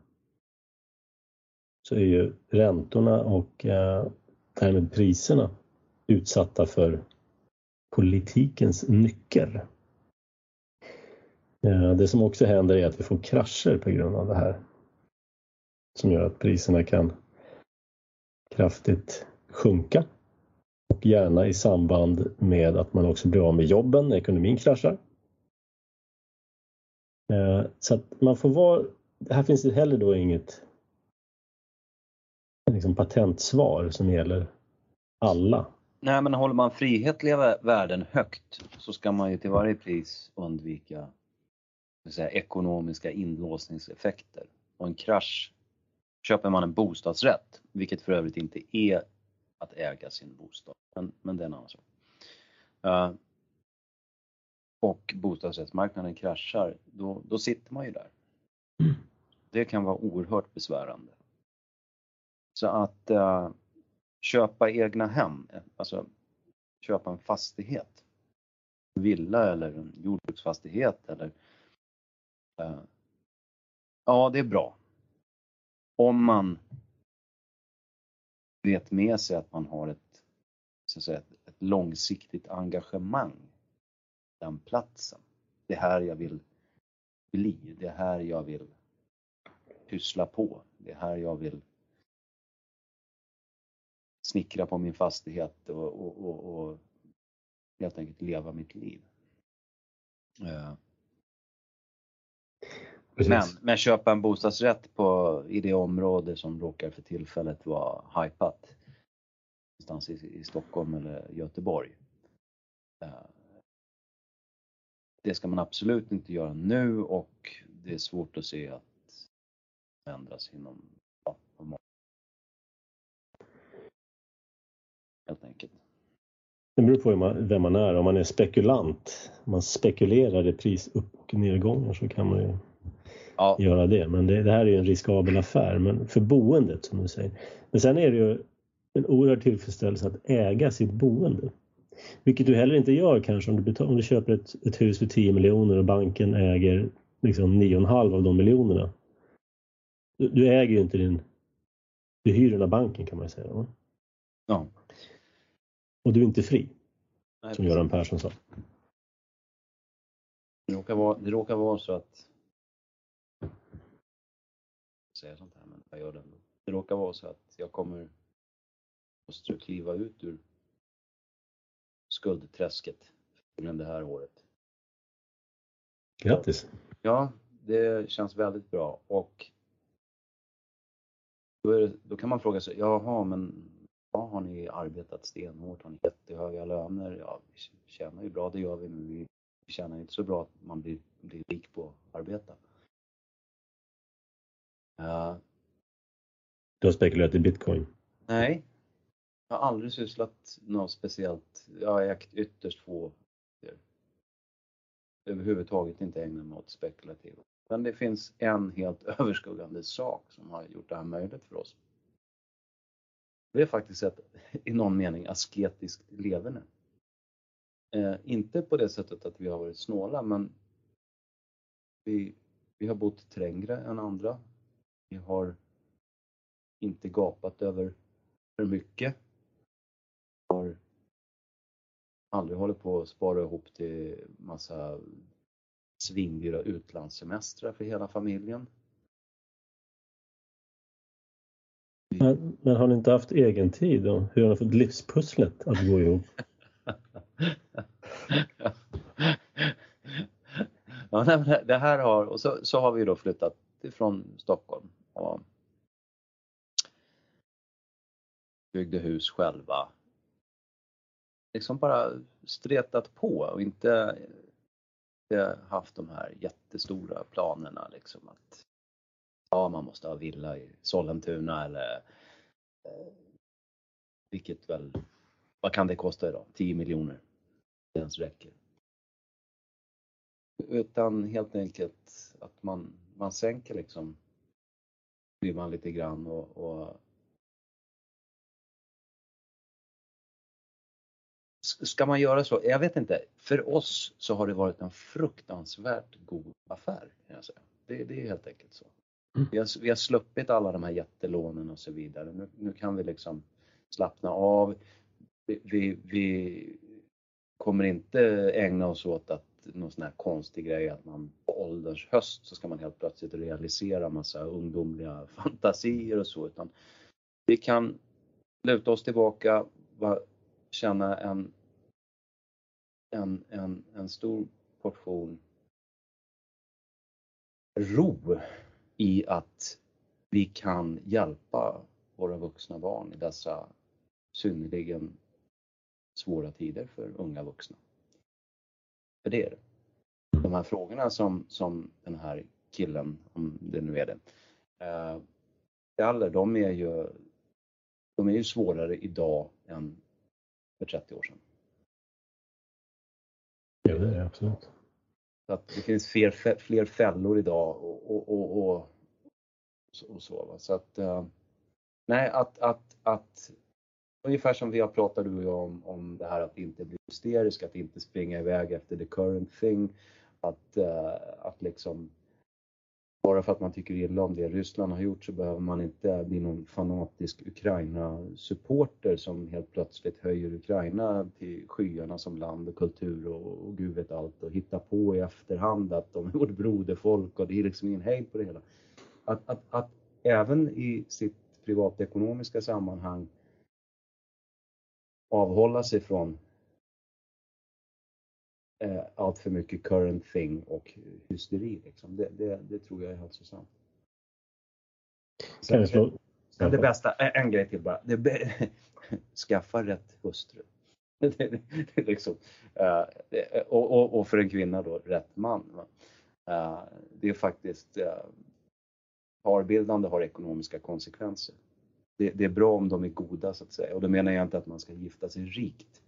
så är ju räntorna och eh, därmed priserna utsatta för politikens nycker. Eh, det som också händer är att vi får krascher på grund av det här. Som gör att priserna kan kraftigt sjunka. Och gärna i samband med att man också blir av med jobben när ekonomin kraschar. Eh, så att man får vara, här finns det heller då inget liksom patentsvar som gäller alla. Nej, men håller man frihetliga värden högt så ska man ju till varje pris undvika säga, ekonomiska inlåsningseffekter. Och en krasch, köper man en bostadsrätt, vilket för övrigt inte är att äga sin bostad, men, men det är en annan sak. Uh, och bostadsrättsmarknaden kraschar, då, då sitter man ju där. Mm. Det kan vara oerhört besvärande. Så att uh, köpa egna hem, alltså köpa en fastighet, en villa eller en jordbruksfastighet eller uh, Ja, det är bra. Om man vet med sig att man har ett, så att säga, ett långsiktigt engagemang den platsen. Det är här jag vill bli, det är här jag vill pyssla på, det är här jag vill snickra på min fastighet och, och, och, och helt enkelt leva mitt liv. Uh. Men, men köpa en bostadsrätt på, i det område som råkar för tillfället vara hypat, någonstans i, i Stockholm eller Göteborg. Det ska man absolut inte göra nu och det är svårt att se att det ändras inom ja, helt enkelt. Det beror på vem man är. Om man är spekulant, om man spekulerar i pris upp och nedgångar så kan man ju ja. göra det. Men det, det, här är ju en riskabel affär men för boendet som du säger. Men sen är det ju en oerhörd tillfredsställelse att äga sitt boende. Vilket du heller inte gör kanske om du, om du köper ett, ett hus för 10 miljoner och banken äger liksom 9,5 av de miljonerna. Du, du, äger ju inte din... Du hyr den av banken kan man säga. Va? Ja. Och du är inte fri. Nej, som Göran Persson sa. Det råkar vara, det råkar vara så att säga sånt här, men jag gör det ändå. Det råkar vara så att jag kommer måste kliva ut ur skuldträsket inom det här året. Grattis! Ja, det känns väldigt bra och då, det, då kan man fråga sig, jaha men ja, har ni arbetat stenhårt? Har ni jättehöga löner? Ja, vi tjänar ju bra, det gör vi, men vi tjänar inte så bra att man blir, blir rik på att arbeta. Uh, du har spekulerat i bitcoin? Nej, jag har aldrig sysslat något speciellt. Jag har ägt ytterst få överhuvudtaget inte ägnat mig åt spekulativa. Men det finns en helt överskuggande sak som har gjort det här möjligt för oss. Det är faktiskt ett, i någon mening, asketiskt leverne. Eh, inte på det sättet att vi har varit snåla, men vi, vi har bott trängre än andra. Vi har inte gapat över för mycket. Har aldrig hållit på att spara ihop till massa svingdyra utlandssemestrar för hela familjen. Men, men, har ni inte haft egen tid då? Hur har ni fått livspusslet att gå ihop? ja, det här har, och så, så har vi då flyttat ifrån Stockholm och byggde hus själva. Liksom bara stretat på och inte, inte haft de här jättestora planerna liksom att ja, man måste ha villa i Sollentuna eller eh, vilket väl, vad kan det kosta idag? 10 miljoner. Det ens räcker. Utan helt enkelt att man, man sänker liksom ribban lite grann och, och Ska man göra så? Jag vet inte. För oss så har det varit en fruktansvärt god affär. Det, det är helt enkelt så. Mm. Vi, har, vi har sluppit alla de här jättelånen och så vidare. Nu, nu kan vi liksom slappna av. Vi, vi, vi, kommer inte ägna oss åt att någon sån här konstig grej att man på ålderns höst så ska man helt plötsligt realisera massa ungdomliga fantasier och så utan vi kan luta oss tillbaka, känna en, en, en, en stor portion ro i att vi kan hjälpa våra vuxna barn i dessa synnerligen svåra tider för unga vuxna. För det är det. De här frågorna som, som den här killen, om det nu är det, eh, ställer, de är ju, de är ju svårare idag än för 30 år sedan. Ja, det är det absolut. Så att det finns fler, fler fällor idag och, och, och, och, och så. Så att, eh, nej, att, att, att ungefär som vi har pratat du och jag om, om det här att inte bli hysterisk, att inte springa iväg efter the current thing. Att, eh, att liksom bara för att man tycker illa om det Ryssland har gjort så behöver man inte bli någon fanatisk Ukraina-supporter som helt plötsligt höjer Ukraina till skyarna som land och kultur och, och gud vet allt och hittar på i efterhand att de är vårt broderfolk och det är liksom ingen hejd på det hela. Att, att, att även i sitt privatekonomiska sammanhang avhålla sig från eh, allt för mycket current thing och hysteri. Liksom. Det, det, det tror jag är hälsosamt. Sen, sen, det bästa, en grej till bara. Det, skaffa rätt hustru. liksom, uh, och, och, och, för en kvinna då, rätt man. Uh, det är faktiskt, uh, parbildande har ekonomiska konsekvenser det, det, är bra om de är goda så att säga. Och då menar jag inte att man ska gifta sig rikt.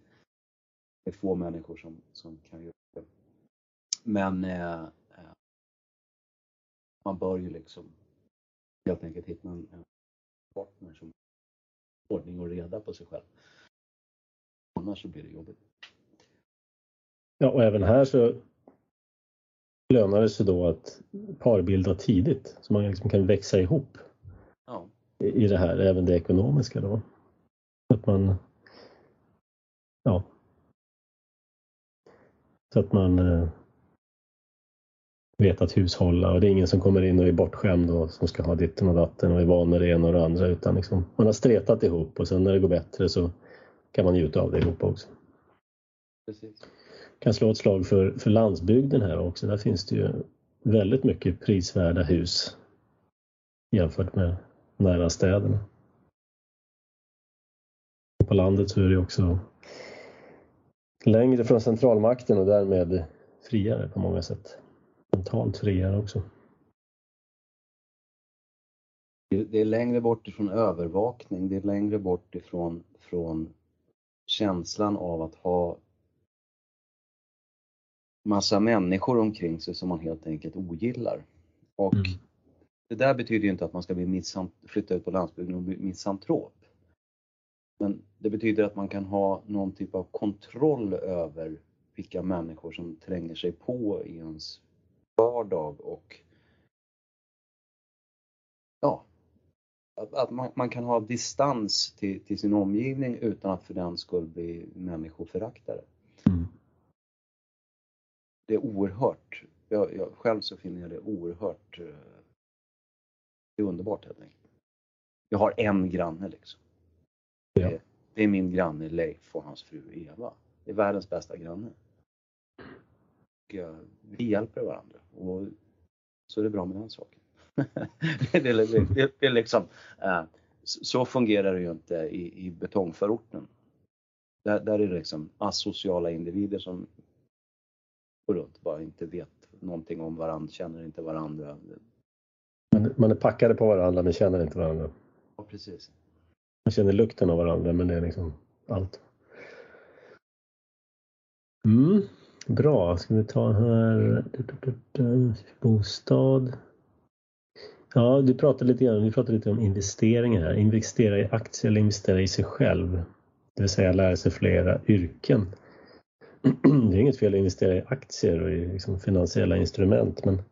Det är få människor som, som kan göra det. Men eh, eh, man bör ju liksom helt enkelt hitta en, en partner som har ordning och reda på sig själv. Annars så blir det jobbigt. Ja, och även här så lönar det sig då att parbilda tidigt så man liksom kan växa ihop Ja. i det här, även det ekonomiska då. Att man ja så att man eh, vet att hushålla och det är ingen som kommer in och är bortskämd och som ska ha ditten och datten och är van med det ena och det andra utan liksom, man har stretat ihop och sen när det går bättre så kan man njuta av det ihop också. Precis. kan slå ett slag för, för landsbygden här också. Där finns det ju väldigt mycket prisvärda hus jämfört med nära städerna. På landet så är det också längre från centralmakten och därmed friare på många sätt. Mentalt friare också. Det är längre bort ifrån övervakning, det är längre bort ifrån från känslan av att ha massa människor omkring sig som man helt enkelt ogillar. Och Mm. det där betyder ju inte att man ska bli flytta ut på landsbygden och bli misantrop. Men det betyder att man kan ha någon typ av kontroll över vilka människor som tränger sig på i ens vardag och ja, att, att man, man kan ha distans till, till sin omgivning utan att för den skull bli människoföraktare. Mm. Det är oerhört, jag, jag, själv så finner jag det oerhört, eh, det är underbart helt enkelt. Jag har en granne liksom. Ja. Det, det är min granne Leif och hans fru Eva. Det är världens bästa granne. Och, eh, vi hjälper varandra och så är det bra med den saken. det, det, det, det är liksom, eh, så så fungerar det ju inte i, i betongförorten. Där, där är det liksom asociala individer som går runt bara inte vet någonting om varandra, känner inte varandra. Man, man är packade på varandra men känner inte varandra. Ja, precis. Man känner lukten av varandra men det är liksom allt. Mm, bra, ska vi ta här bostad. Ja, du pratade lite grann, vi pratade lite om investeringar här. Investera i aktier eller investera i sig själv. Det vill säga lära sig flera yrken. Det är inget fel att investera i aktier och i liksom finansiella instrument men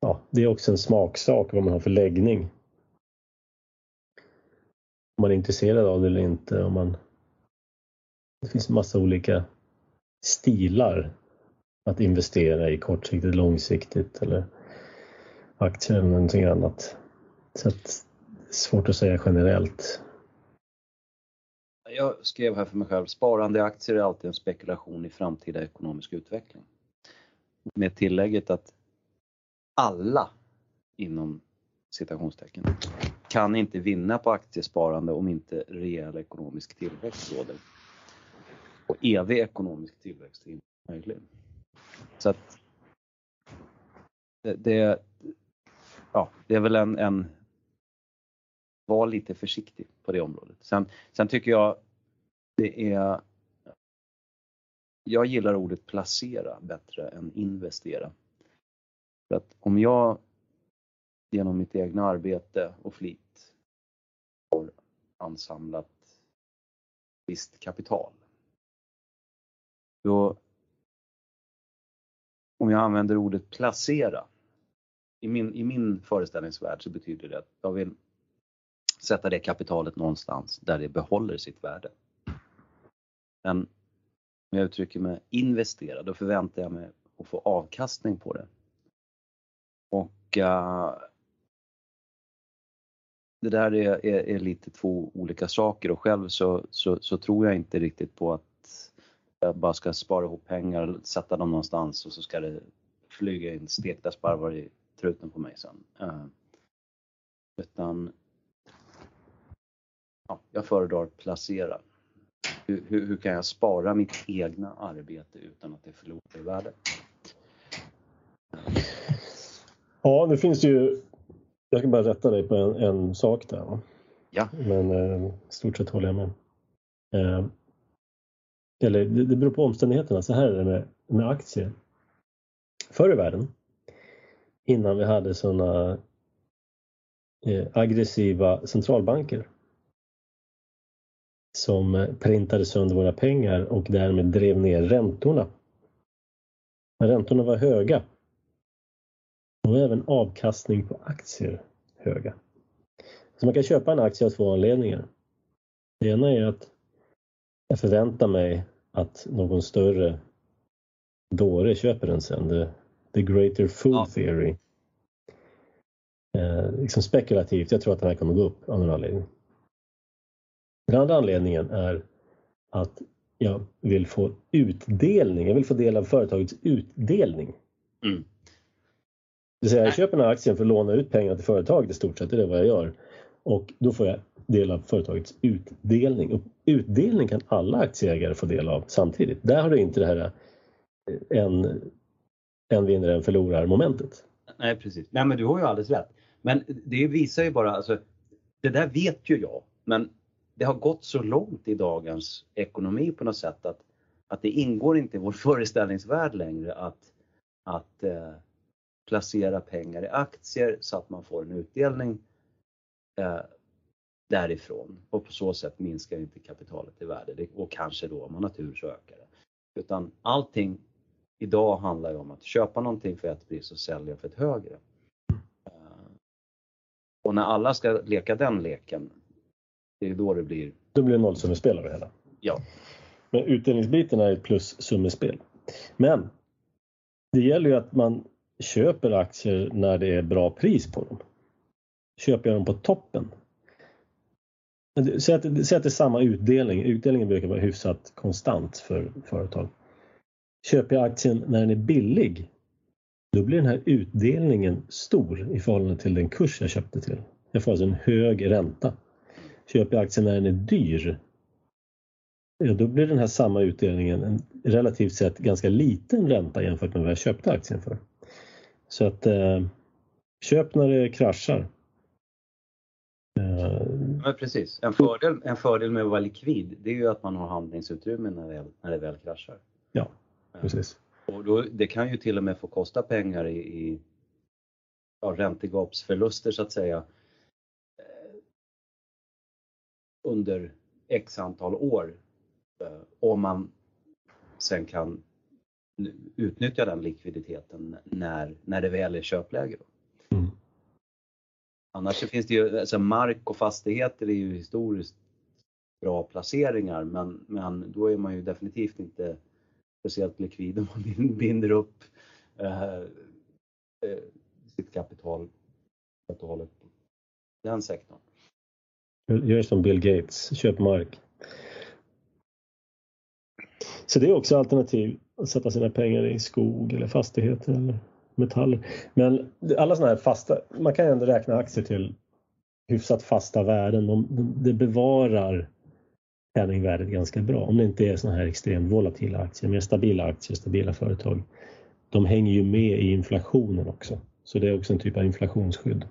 ja, det är också en smaksak vad man har för läggning man är intresserad av det eller inte. Om man... Det finns massa olika stilar att investera i kortsiktigt, långsiktigt eller aktier eller någonting annat. Så att det är svårt att säga generellt. Jag skrev här för mig själv, sparande i aktier är alltid en spekulation i framtida ekonomisk utveckling. Med tillägget att alla inom citationstecken kan inte vinna på aktiesparande om inte rejäl ekonomisk tillväxt råder. Och evig ekonomisk tillväxt är inte möjlig. Så att det, det, ja, det är väl en, en var lite försiktig på det området. Sen, sen tycker jag det är jag gillar ordet placera bättre än investera. För att om jag genom mitt egna arbete och flit ansamlat visst kapital. Då, om jag använder ordet placera, i min, i min föreställningsvärld så betyder det att jag vill sätta det kapitalet någonstans där det behåller sitt värde. Men om jag uttrycker mig investera, då förväntar jag mig att få avkastning på det. Och uh, det där är, är, är, lite två olika saker och själv så, så, så, tror jag inte riktigt på att jag bara ska spara ihop pengar, sätta dem någonstans och så ska det flyga in stekta sparvar i truten på mig sen. Uh, utan ja, jag föredrar placera. Hur, hur, hur, kan jag spara mitt egna arbete utan att det förlorar i värde? Ja, nu finns det ju jag ska bara rätta dig på en, en sak där. Va? Ja. Men eh, stort sett håller jag med. Eh, eller det, det beror på omständigheterna. Så här är det med, med aktier. Förr i världen, innan vi hade sådana eh, aggressiva centralbanker, som printade sönder våra pengar och därmed drev ner räntorna. När räntorna var höga var även avkastning på aktier höga. Så man kan köpa en aktie av två anledningar. Det ena är att jag förväntar mig att någon större dåre köper den sen. The, the greater fool ja. theory. Eh, liksom spekulativt, jag tror att den här kommer gå upp av någon anledning. Den andra anledningen är att jag vill få utdelning, jag vill få del av företagets utdelning. Mm. Det vill säga jag köper den här aktien för att låna ut pengar till företaget i stort sett, det är vad jag gör. Och då får jag del av företagets utdelning. Och utdelning kan alla aktieägare få del av samtidigt. Där har du inte det här eh, en, en vinner, en förlorar momentet. Nej precis. Nej men du har ju alldeles rätt. Men det visar ju bara, alltså, det där vet ju jag, men det har gått så långt i dagens ekonomi på något sätt att, att det ingår inte i vår föreställningsvärld längre att, att eh, placera pengar i aktier så att man får en utdelning eh, därifrån och på så sätt minskar inte kapitalet i värde och kanske då om man har tur så ökar det. Utan allting idag handlar ju om att köpa någonting för ett pris och sälja för ett högre. Och när alla ska leka den leken, det är då det blir... Då blir det nollsummespel av det hela. Ja. Men utdelningsbiten är ett plussummespel. Men det gäller ju att man köper aktier när det är bra pris på dem. Köper jag dem på toppen? Säg att, säg att det är samma utdelning. Utdelningen brukar vara hyfsat konstant för företag. Köper jag aktien när den är billig då blir den här utdelningen stor i förhållande till den kurs jag köpte till. Jag får alltså en hög ränta. Köper jag aktien när den är dyr, ja, då blir den här samma utdelningen en relativt sett ganska liten ränta jämfört med vad jag köpte aktien för. Så att eh, köp när det kraschar. Eh, ja, precis. En fördel, en fördel med att vara likvid det är ju att man har handlingsutrymme när det väl, när det väl kraschar. Ja, precis. Och då, det kan ju till och med få kosta pengar i, i ja, räntegapsförluster så att säga eh, under x antal år eh, om man sen kan utnyttja den likviditeten när, när det väl är köpläge. Mm. Annars finns det ju, alltså mark och fastigheter är ju historiskt bra placeringar men, men då är man ju definitivt inte speciellt likvid om man binder upp eh, eh, sitt kapital helt och hållet på den sektorn. Gör som Bill Gates, köp mark. Så det är också alternativ sätta sina pengar i skog eller fastigheter eller metaller. Men alla sådana här fasta, man kan ju ändå räkna aktier till hyfsat fasta värden. De, det bevarar penningvärdet ganska bra. Om det inte är sådana här extremt volatila aktier, mer stabila aktier, stabila företag. De hänger ju med i inflationen också. Så det är också en typ av inflationsskydd.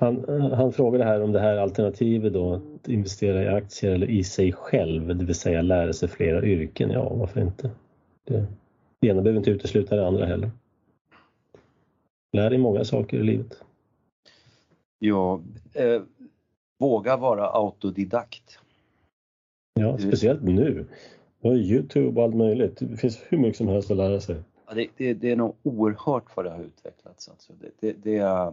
Han, han frågade här om det här alternativet då, att investera i aktier eller i sig själv, det vill säga lära sig flera yrken. Ja, varför inte? Det, det ena behöver inte utesluta det andra heller. Lär dig många saker i livet. Ja, eh, Våga vara autodidakt. Ja, speciellt nu. Vi har Youtube och allt möjligt. Det finns hur mycket som helst att lära sig. Ja, det, det, det är nog oerhört vad det har utvecklats. Alltså. Det, det, det är...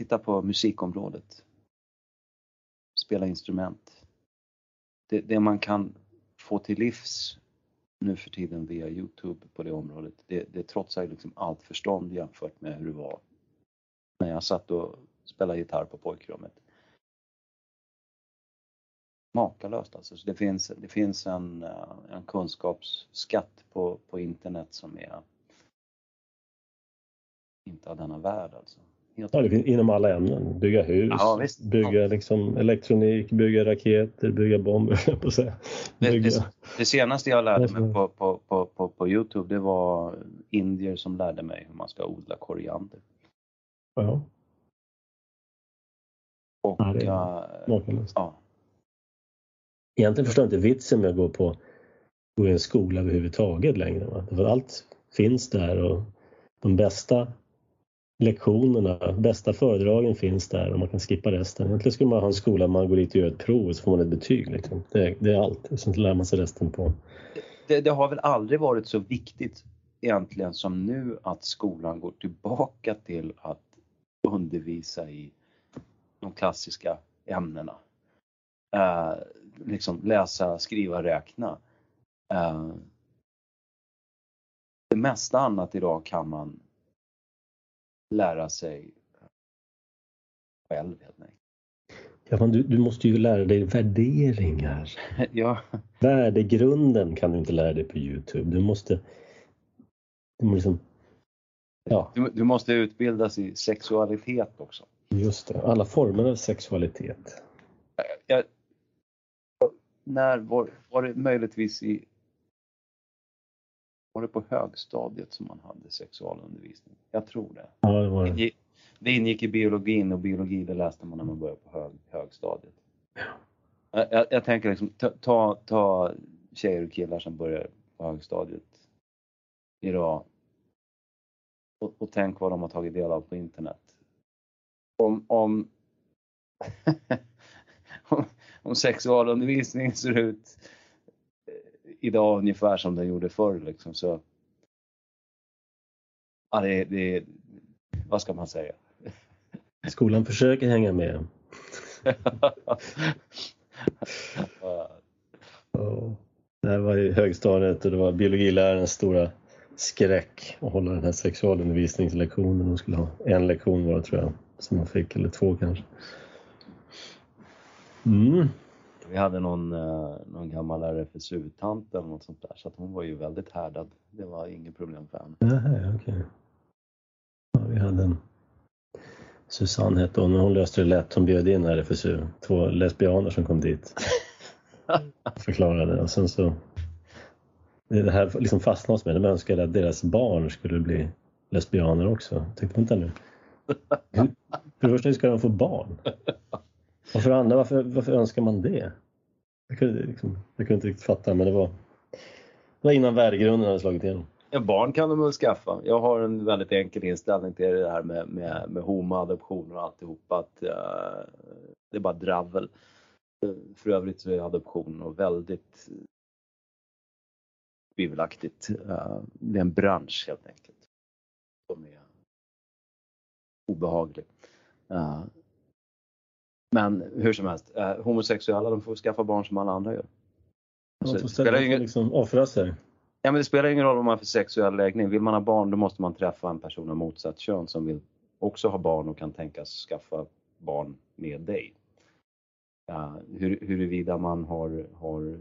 Titta på musikområdet. Spela instrument. Det, det man kan få till livs nu för tiden via Youtube på det området, det, det trotsar liksom allt förstånd jämfört med hur det var när jag satt och spelade gitarr på pojkrummet. Makalöst alltså. Så det finns, det finns en, eh, en kunskapsskatt på, på internet som är inte av denna värld alltså. Ja, det finns inom alla ämnen. Bygga hus, ja, bygga liksom elektronik, bygga raketer, bygga bomber, på sig. Bygga... Det, det, det, senaste jag lärde mig på, på, på, på, på Youtube det var indier som lärde mig hur man ska odla koriander. Ja. Och, ja, det är ja. Egentligen förstår jag inte vitsen med att gå på gå i en skola överhuvudtaget längre. Va? För allt finns där och de bästa lektionerna, bästa föredragen finns där och man kan skippa resten. Egentligen skulle man ha en skola där man går dit och gör ett prov och så får man ett betyg. Liksom. Det, det, är allt. Sen lär man sig resten på. Det, det har väl aldrig varit så viktigt egentligen som nu att skolan går tillbaka till att undervisa i de klassiska ämnena. Eh, liksom läsa, skriva, räkna. Eh, det mesta annat idag kan man lära sig själv helt enkelt. Ja, men du, du måste ju lära dig värderingar. ja. Värdegrunden kan du inte lära dig på Youtube. Du måste... Du måste, liksom, ja. du, du måste utbildas i sexualitet också. Just det, alla former av sexualitet. Jag, när var, var det möjligtvis i var det på högstadiet som man hade sexualundervisning? Jag tror det. Ja, det, var det. det ingick i biologin och biologi det läste man när man började på hög, högstadiet. Jag, jag, jag, tänker liksom, ta, ta, ta tjejer och killar som börjar på högstadiet idag och, och tänk vad de har tagit del av på internet. Om, om, om sexualundervisning ser ut idag ungefär som den gjorde förr liksom så. Ja, det, det, vad ska man säga? Skolan försöker hänga med. oh. Det här var i högstadiet och det var biologilärarens stora skräck att hålla den här sexualundervisningslektionen. De skulle ha en lektion var tror jag, som man fick, eller två kanske. Mm. Vi hade någon, eh, någon gammal RFSU-tant eller något sånt där så att hon var ju väldigt härdad. Det var inget problem för henne. Okej. Okay. Ja, vi hade en Susanne hette hon, hon löste det lätt. Hon bjöd in RFSU, två lesbianer som kom dit. Förklarade och sen så det här liksom fastnade hos mig. De önskade att deras barn skulle bli lesbianer också. Tyckte inte nu. För det första, hur ska de få barn? Och för andra, varför, varför önskar man det? Jag kunde, liksom, jag kunde inte riktigt fatta, men det var, det var innan värdegrunden hade slagit igenom. Ja, barn kan de väl skaffa. Jag har en väldigt enkel inställning till det här med, med, med homoadoption och alltihop. Att, uh, det är bara dravel. För övrigt så är adoption väldigt tvivelaktigt. Uh, det är en bransch helt enkelt. Som är obehaglig. Uh, men hur som helst, eh, homosexuella de får skaffa barn som alla andra gör. Så det spelar ingen... liksom offra sig. Ja, men det spelar ingen roll vad man har för sexuell läggning. Vill man ha barn då måste man träffa en person av motsatt kön som vill också ha barn och kan tänkas skaffa barn med dig. Ja, hur, huruvida man har, har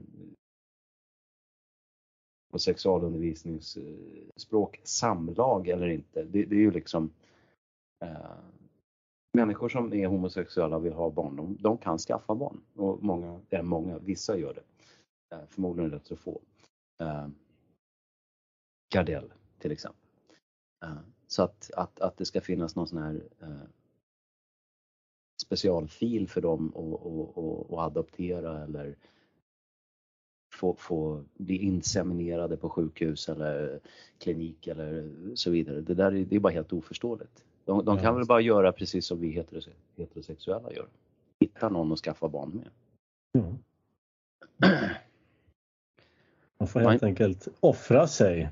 på sexualundervisningsspråk samlag eller inte, det, det är ju liksom eh, människor som är homosexuella och vill ha barn, de, de kan skaffa barn. Och många, är många, vissa gör det. Eh, förmodligen rätt så få. Eh, Gardell till exempel. Eh, så att, att, att det ska finnas någon sån här eh, specialfil för dem att adoptera eller få, få bli inseminerade på sjukhus eller klinik eller så vidare. Det där är, det är bara helt oförståeligt. De, de kan väl bara göra precis som vi heterosexuella gör. Hitta någon att skaffa barn med. Mm. Man får helt Man... enkelt offra sig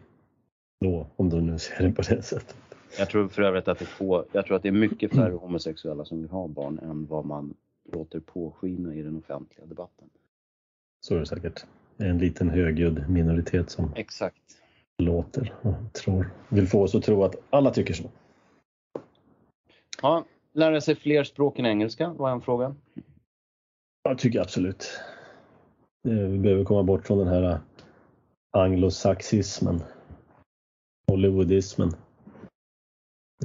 då, om du nu ser det på det sättet. Jag tror för övrigt att det få, jag tror att det är mycket färre homosexuella som vill ha barn än vad man låter påskina i den offentliga debatten. Så är det säkert. Det är en liten högljudd minoritet som Exakt. låter och tror, vill få oss att tro att alla tycker så. Ja, lära sig fler språk än engelska var en fråga. Jag tycker absolut. Vi behöver komma bort från den här äh, anglosaxismen. Hollywoodismen.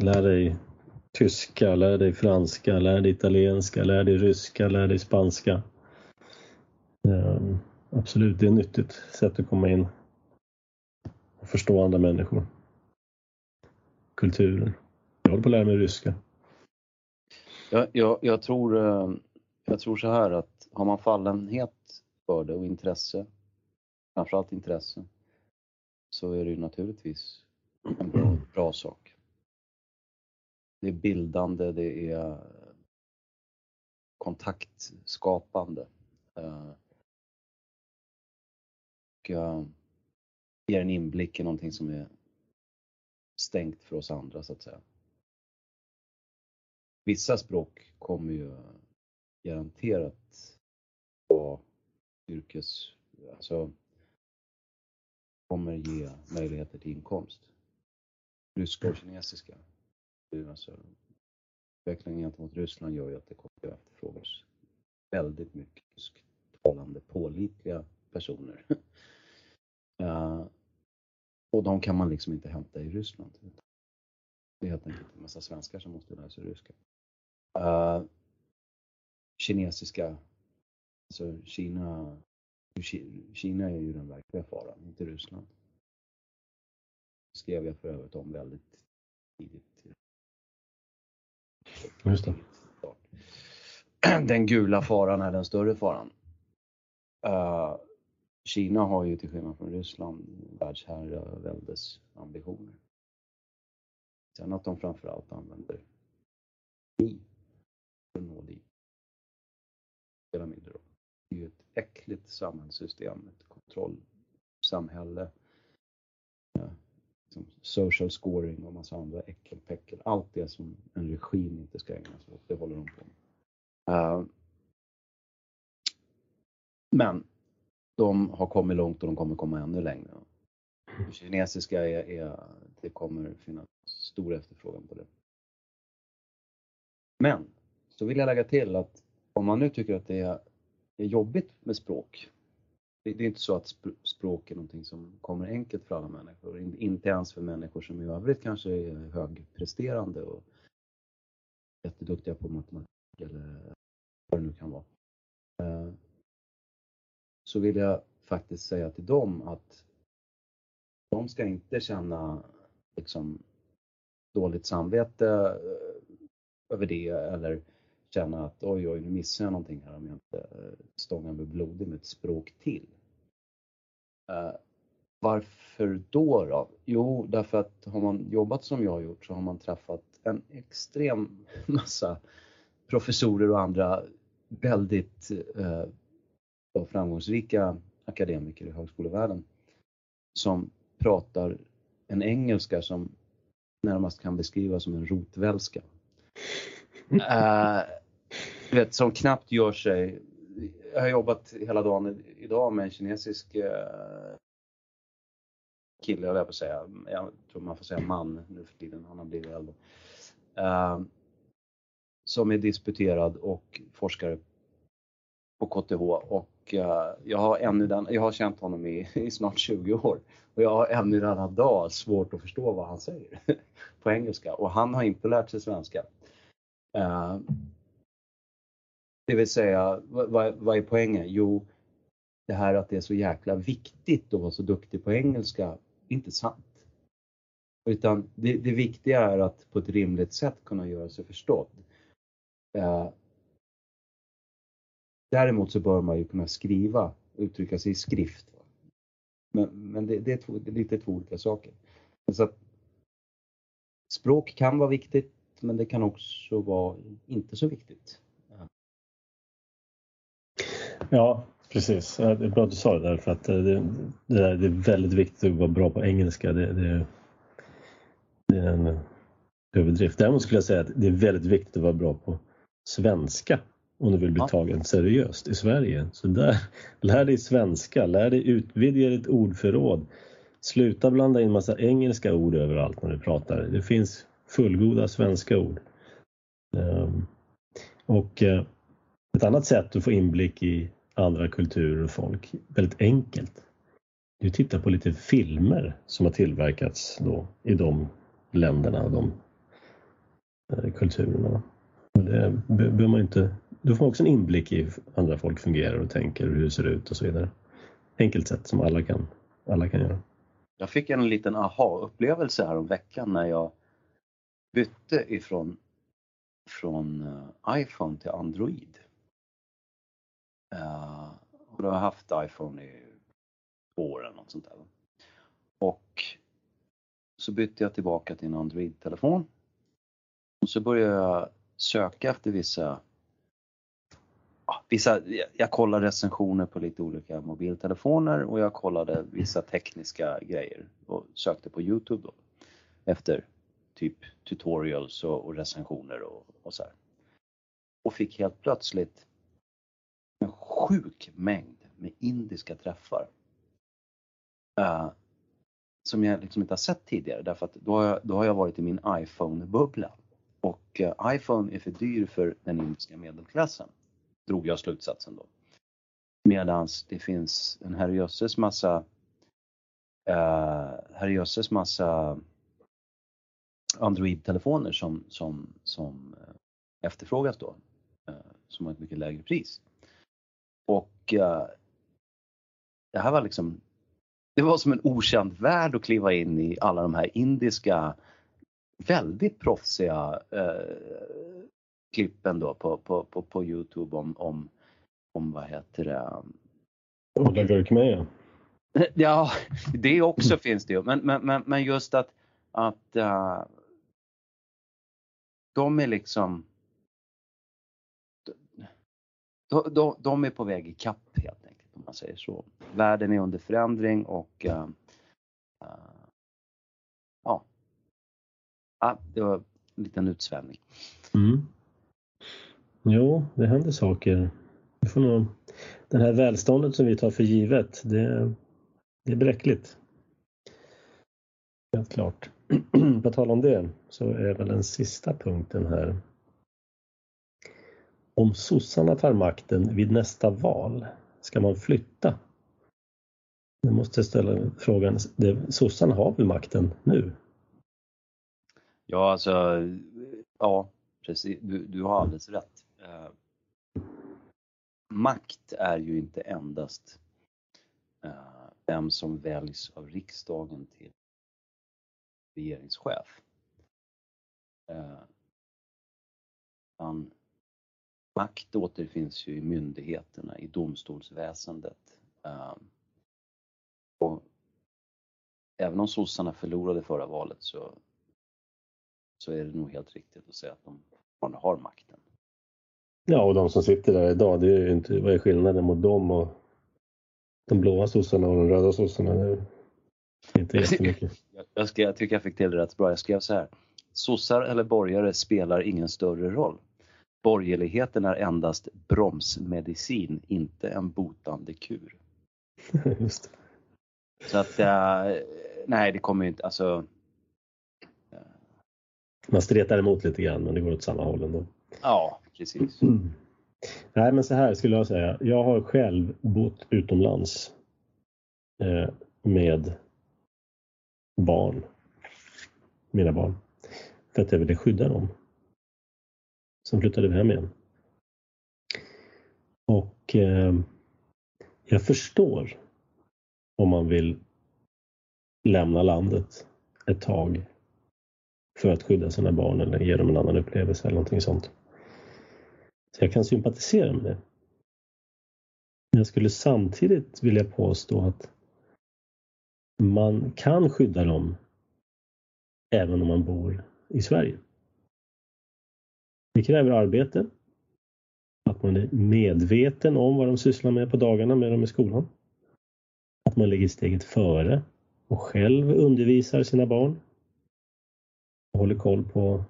Lär dig tyska, lär dig franska, lär dig italienska, lär dig ryska, lär dig spanska. Um, absolut, det är ett nyttigt sätt att komma in och förstå andra människor. Kulturen. Jag håller på att lära mig ryska. Jag, jag, jag, tror, eh, jag tror så här att har man fallenhet för det och intresse, framförallt intresse, så är det ju naturligtvis en bra, bra sak. det är bildande, det är kontaktskapande. Eh, och ger en inblick i någonting som är stängt för oss andra så att säga. Vissa språk kommer ju garanterat vara yrkes, alltså kommer ge möjligheter till inkomst. Ryska och kinesiska. Alltså, utvecklingen gentemot Ryssland gör ju att det kommer att efterfrågas väldigt mycket rysktalande pålitliga personer. uh, och de kan man liksom inte hämta i Ryssland. Det är helt enkelt en massa svenskar som måste lära sig ryska. Uh, kinesiska, alltså Kina, Kina är ju den verkliga faran, inte Ryssland. Det skrev jag för övrigt om väldigt tidigt. Just det. Den gula faran är den större faran. Uh, Kina har ju till skillnad från Ryssland världsherraväldes ambitioner. Sen att de framförallt använder krig för att nå dit. Spelar mindre roll. Det är ju ett äckligt samhällssystem, ett kontrollsamhälle. Liksom social scoring och massa andra äckelpäckel. Allt det som en regim inte ska ägna sig åt, det håller de på med. Uh, men de har kommit långt och de kommer komma ännu längre. Det kinesiska är, är, det kommer finnas stor efterfrågan på det. Men så vill jag lägga till att om man nu tycker att det är, är jobbigt med språk. Det, det är inte så att språk är någonting som kommer enkelt för alla människor. Inte ens för människor som i övrigt kanske är högpresterande och jätteduktiga på matematik eller vad det nu kan vara. Eh, så vill jag faktiskt säga till dem att de ska inte känna liksom dåligt samvete eh, över det eller känna att oj, oj, nu missar jag någonting här om jag inte eh, stångar mig blodig med ett språk till. Uh, varför då då? Jo, därför att har man jobbat som jag har gjort så har man träffat en extrem massa professorer och andra väldigt uh, framgångsrika akademiker i högskolevärlden som pratar en engelska som närmast kan beskrivas som en rotvälska. uh, du vet, som knappt gör sig... Jag har jobbat hela dagen idag med en kinesisk uh, kille, jag på att säga. Jag tror man får säga man nu för tiden, han har blivit äldre. Uh, som är disputerad och forskare på KTH och och eh, jag har ännu den, jag har känt honom i, i, snart 20 år och jag har ännu denna dag svårt att förstå vad han säger på engelska och han har inte lärt sig svenska. Eh, det vill säga, vad, vad är poängen? Jo, det här att det är så jäkla viktigt att vara så duktig på engelska, inte sant. Utan det, det viktiga är att på ett rimligt sätt kunna göra sig förstådd. Eh, Däremot så bör man ju kunna skriva, uttrycka sig i skrift. Men, men det, det, är två, det, är lite två olika saker. Så att, språk kan vara viktigt, men det kan också vara inte så viktigt. Ja, precis. Det är bra att du sa det där för att eh, det, det, är väldigt viktigt att vara bra på engelska. Det, det, det är en överdrift. Däremot skulle jag säga att det är väldigt viktigt att vara bra på svenska om du vill bli ja. tagen seriöst i Sverige. Så där, lär dig svenska, lär dig utvidga ditt ordförråd. Sluta blanda in massa engelska ord överallt när du pratar. Det finns fullgoda svenska ord. Um, och uh, ett annat sätt att få inblick i andra kulturer och folk, väldigt enkelt. Du tittar på lite filmer som har tillverkats då i de länderna och de kulturerna. Det behöver man inte du får också en inblick i hur andra folk fungerar och tänker och hur det ser ut och så vidare. Enkelt sätt som alla kan, alla kan göra. Jag fick en liten aha-upplevelse här om veckan när jag bytte ifrån från eh, iPhone till Android. Uh, och då har jag haft iPhone i två år eller något sånt där. Och så bytte jag tillbaka till en Android-telefon. Och så började jag söka efter vissa vissa, jag kollade recensioner på lite olika mobiltelefoner och jag kollade vissa tekniska grejer och sökte på Youtube då efter typ tutorials och, och recensioner och, och så här. Och fick helt plötsligt en sjuk mängd med indiska träffar. Uh, som jag liksom inte har sett tidigare därför att då har jag, då har jag varit i min iPhone-bubbla. Och uh, iPhone är för dyr för den indiska medelklassen drog jag slutsatsen då. Medans det finns en herrejösses massa eh, uh, herrejösses massa Android-telefoner som, som, som eh, efterfrågas då. Uh, som har ett mycket lägre pris. Och uh, det här var liksom det var som en okänd värld att kliva in i alla de här indiska väldigt proffsiga eh, klippen då på, på, på, på Youtube om, om, om vad heter det? Ola Gurkmeja. Ja, det också finns det ju. Men, men, men just att, att uh, de är liksom de, de, de är på väg i kapp helt enkelt om man säger så. Världen är under förändring och uh, uh, ja. ja, det var en liten utsvävning. Mm. Jo, det händer saker. Vi får nog, det här välståndet som vi tar för givet, det, det är bräckligt. Helt klart. På tal om det så är väl den sista punkten här. Om sossarna tar makten vid nästa val, ska man flytta? Jag måste ställa frågan, sossarna har väl makten nu? Ja, alltså, ja, precis. Du, du har alldeles rätt eh, makt är ju inte endast eh, vem som väljs av riksdagen till regeringschef. Eh, man, makt återfinns ju i myndigheterna, i domstolsväsendet. Eh, och även om sossarna förlorade förra valet så, så är det nog helt riktigt att säga att de fortfarande har makt. Ja, och de som sitter där idag, det är ju inte, vad är skillnaden mot dem och de blåa sossarna och de röda sossarna? Det är inte jättemycket. Jag, skrev, jag tycker jag fick till det rätt bra. Jag skrev så här. Sossar eller borgare spelar ingen större roll. Borgerligheten är endast bromsmedicin, inte en botande kur. Just det. Så att, äh, nej det kommer ju inte, alltså. Äh. Man stretar emot lite grann men det går åt samma håll ändå. Ja, precis. Mm. Nej, men så här skulle jag säga. Jag har själv bott utomlands eh, med barn. Mina barn. För att jag ville skydda dem. Sen flyttade vi hem igen. Och eh, jag förstår om man vill lämna landet ett tag för att skydda sina barn eller ge dem en annan upplevelse eller någonting sånt. Så jag kan sympatisera med det. Men jag skulle samtidigt vilja påstå att man kan skydda dem även om man bor i Sverige. Det kräver arbete. Att man är medveten om vad de sysslar med på dagarna med dem i skolan. Att man ligger steget före och själv undervisar sina barn. Och håller koll på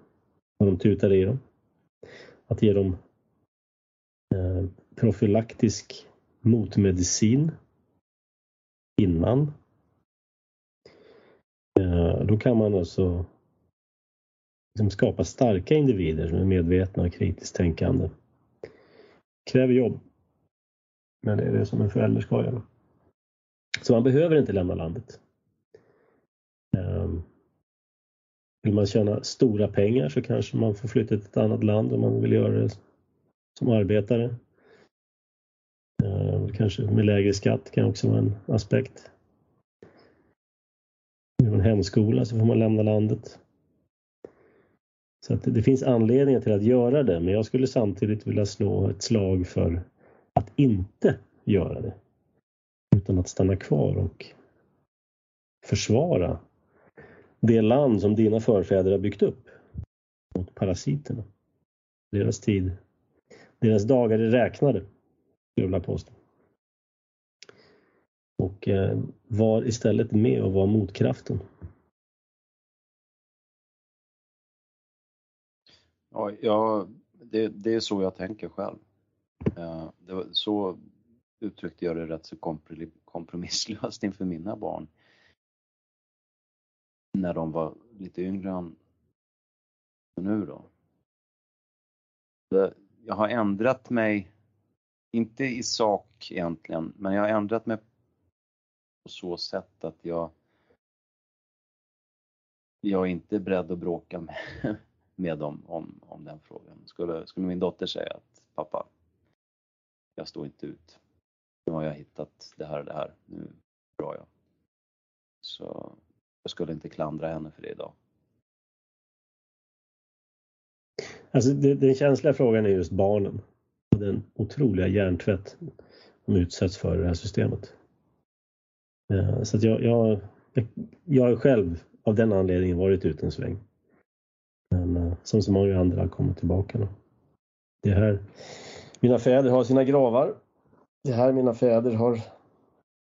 vad de tutar i dem. Att ge dem Eh, profylaktisk motmedicin innan. Eh, då kan man alltså liksom skapa starka individer som är medvetna och kritiskt tänkande. Kräver jobb. Men det är det som en förälder ska göra. Så man behöver inte lämna landet. Ehm, vill man tjäna stora pengar så kanske man får flytta till ett annat land om man vill göra det som arbetare. Eh, kanske med lägre skatt kan också vara en aspekt. Med en hemskola så får man lämna landet. Så att det finns anledningar till att göra det men jag skulle samtidigt vilja slå ett slag för att inte göra det. Utan att stanna kvar och försvara det land som dina förfäder har byggt upp. mot parasiterna. Deras tid, deras dagar är räknade, skulle jag vilja påstå. Och eh, var istället med och var motkraften. Ja, ja det, det är så jag tänker själv. Eh, det var, så uttryckte jag det rätt så kompromisslöst inför mina barn. När de var lite yngre än nu då. Jag har ändrat mig, inte i sak egentligen, men jag har ändrat mig på så sätt att jag jag är inte beredd att bråka med, med dem om, om den frågan. Skulle, skulle min dotter säga att pappa, jag står inte ut. Nu har jag hittat det här och det här. Nu drar jag. Så jag skulle inte klandra henne för det idag. Alltså, det, den känsliga frågan är just barnen och den otroliga hjärntvätt de utsätts för i det här systemet. Eh, så att jag, jag, jag har själv av den anledningen varit ute en sväng. Men eh, som så många andra har kommit tillbaka. Då. Det här, mina fäder har sina gravar. Det här mina fäder har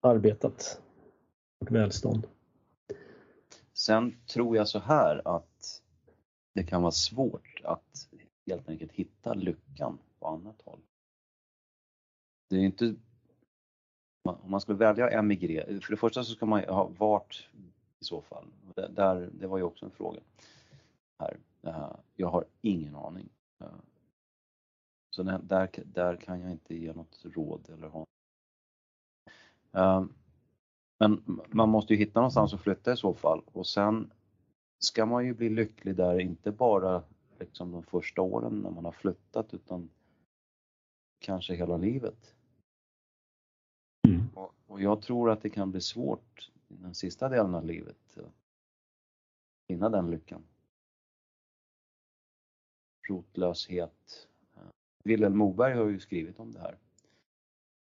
arbetat. Vårt välstånd. Sen tror jag så här att det kan vara svårt att helt enkelt hitta lyckan på annat håll. Det är inte om man skulle välja att emigrera, för det första så ska man ha vart i så fall. Det, där, det var ju också en fråga. Här. Jag har ingen aning. Så där, där kan jag inte ge något råd eller ha. Men man måste ju hitta någonstans att flytta i så fall och sen ska man ju bli lycklig där, inte bara liksom de första åren när man har flyttat utan kanske hela livet. Mm. Och, och, jag tror att det kan bli svårt i den sista delen av livet att finna den lyckan. Rotlöshet. Vilhelm Moberg har ju skrivit om det här.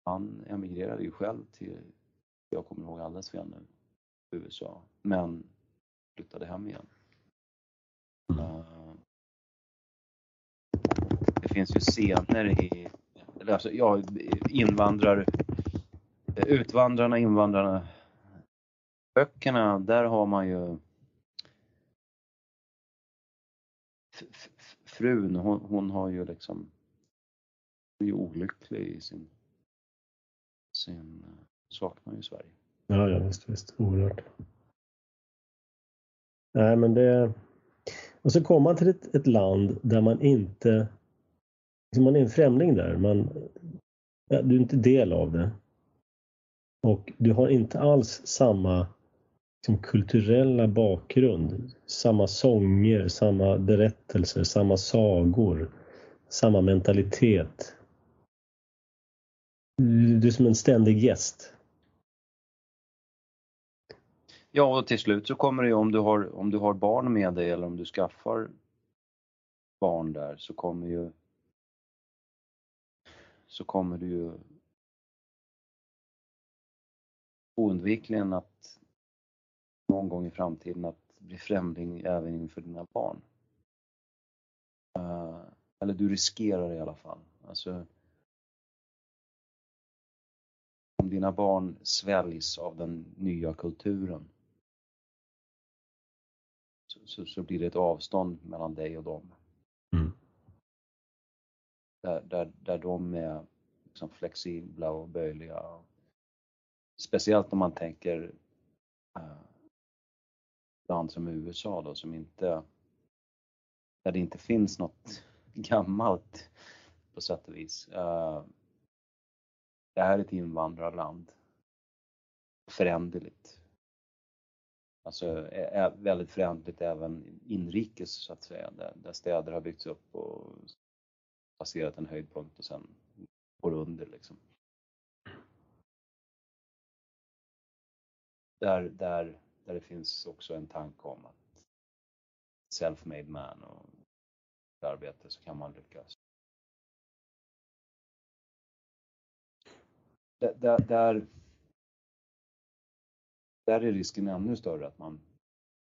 Han emigrerade ju själv till, jag kommer ihåg alldeles fel nu, USA, men flyttade hem igen. Mm. Det finns ju scener i, alltså, ja, invandrar, Utvandrarna, invandrarna, böckerna, där har man ju frun, hon, hon har ju liksom, hon är ju olycklig i sin, sin saknar ju Sverige. Ja, ja visst, visst, oerhört. Nej, men det... Och så kommer man till ett, ett land där man inte... Man är en främling där. Man, ja, du är inte del av det. Och du har inte alls samma liksom, kulturella bakgrund. Samma sånger, samma berättelser, samma sagor, samma mentalitet. Du är som en ständig gäst. Ja, och till slut så kommer det ju om du har, om du har barn med dig eller om du skaffar barn där så kommer ju så kommer du ju oundvikligen att någon gång i framtiden att bli främling även inför dina barn. Uh, eller du riskerar det i alla fall. Alltså, om dina barn sväljs av den nya kulturen så, så blir det ett avstånd mellan dig och dem. Där, där, där de är liksom flexibla och böjliga. Speciellt om man tänker eh, land som USA då som inte, där det inte finns något gammalt på sätt och vis. Eh, det här är ett invandrarland. Föränderligt. Alltså är väldigt föränderligt även inrikes så att säga, där, där städer har byggts upp och passerat en höjdpunkt och sen går under liksom. Där, där, där det finns också en tanke om att self-made man och arbete så kan man lyckas. Där, där, där är risken ännu större att man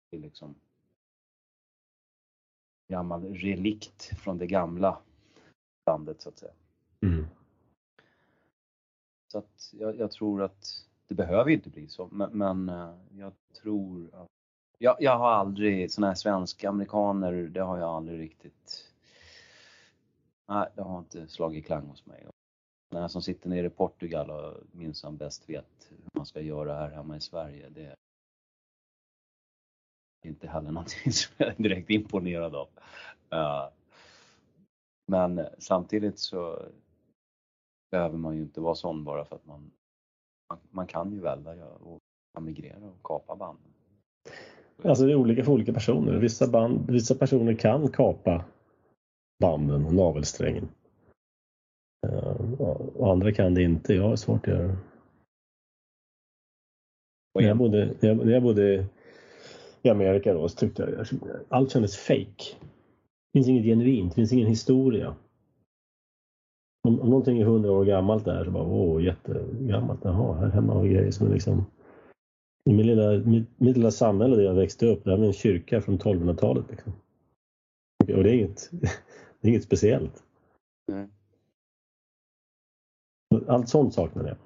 blir liksom gammal relikt från det gamla landet så att säga. Mm. Så att jag, jag, tror att det behöver inte bli så, men, men eh, jag tror att jag, jag har aldrig, sådana här svenska amerikaner, det har jag aldrig riktigt Nej, det har inte slagit klang hos mig. Den som sitter nere i Portugal och minsann bäst vet hur man ska göra här hemma i Sverige, det är inte heller någonting som jag är direkt imponerad av. Uh, men samtidigt så behöver man ju inte vara sån bara för att man, man, man kan ju välja och migrera och kapa band. Alltså det är olika för olika personer. Vissa, band, vissa personer kan kapa banden och navelsträngen. Uh, och andra kan det inte. Jag har svårt att göra det. När jag bodde, när jag, när jag bodde i Amerika då så tyckte jag allt kändes fake. Finns inget genuint, det finns ingen historia. Om, om någonting är hundra år gammalt där så bara åh jättegammalt. Jaha, här hemma har vi grejer som är liksom i min lilla, mitt, mitt lilla samhälle där jag växte upp, där vi en kyrka från 1200-talet. Liksom. Och det är inget, det är inget speciellt. Mm. Allt sånt saknar jag.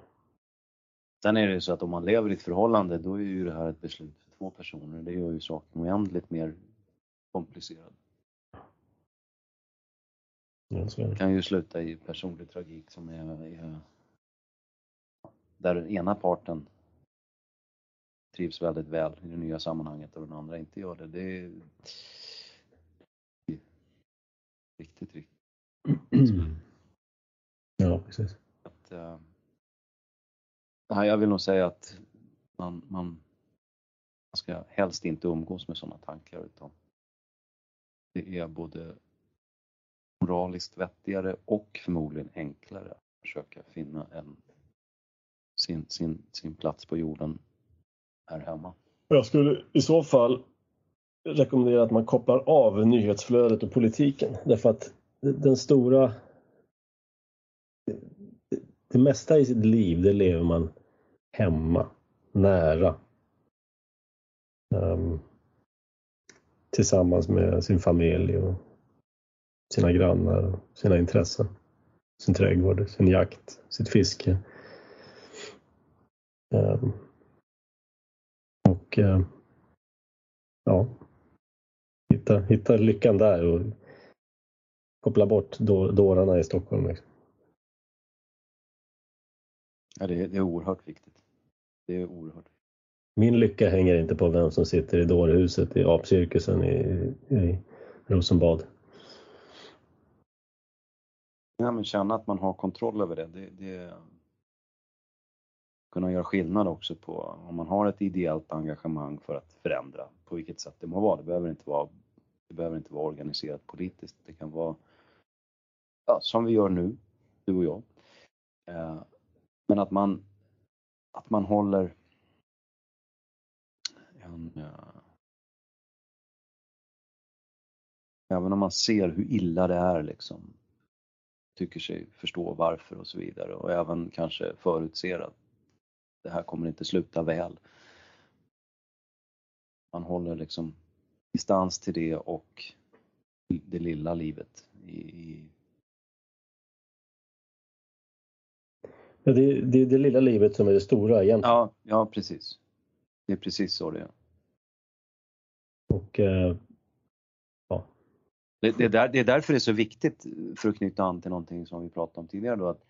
Sen är det ju så att om man lever i ett förhållande då är ju det här ett beslut för två personer. Det gör ju saken oändligt mer komplicerad. Det kan ju sluta i personlig tragik som är, är där den ena parten trivs väldigt väl i det nya sammanhanget och den andra inte gör det. Det är riktigt, riktigt. Ja, precis. Att, uh, jag vill nog säga att man, man, man ska helst inte umgås med sådana tankar utan det är både moraliskt vettigare och förmodligen enklare att försöka finna en, sin, sin, sin plats på jorden här hemma. Jag skulle i så fall rekommendera att man kopplar av nyhetsflödet och politiken därför att den stora det mesta i sitt liv det lever man hemma, nära. Um, tillsammans med sin familj och sina grannar, sina intressen. Sin trädgård, sin jakt, sitt fiske. Um, och uh, ja, hitta, hitta lyckan där och koppla bort dårarna i Stockholm. Liksom. Ja, det är, det är oerhört viktigt. Det är oerhört. Min lycka hänger inte på vem som sitter i dårhuset i apcirkusen i, i Rosenbad. Ja, men känna att man har kontroll över det. det, det kunna göra skillnad också på om man har ett ideellt engagemang för att förändra på vilket sätt det må vara. Det behöver inte vara, det behöver inte vara organiserat politiskt. Det kan vara ja, som vi gör nu, du och jag. Eh, men att man, att man håller en, eh, även om man ser hur illa det är liksom, tycker sig förstå varför och så vidare och även kanske förutser att det här kommer inte sluta väl. Man håller liksom distans till det och det lilla livet i, Ja, det, det är det lilla livet som är det stora egentligen. Ja, ja precis. Det är precis så det är. Och eh. Det, det, är där, det är därför det är så viktigt, för att knyta an till någonting som vi pratade om tidigare då, att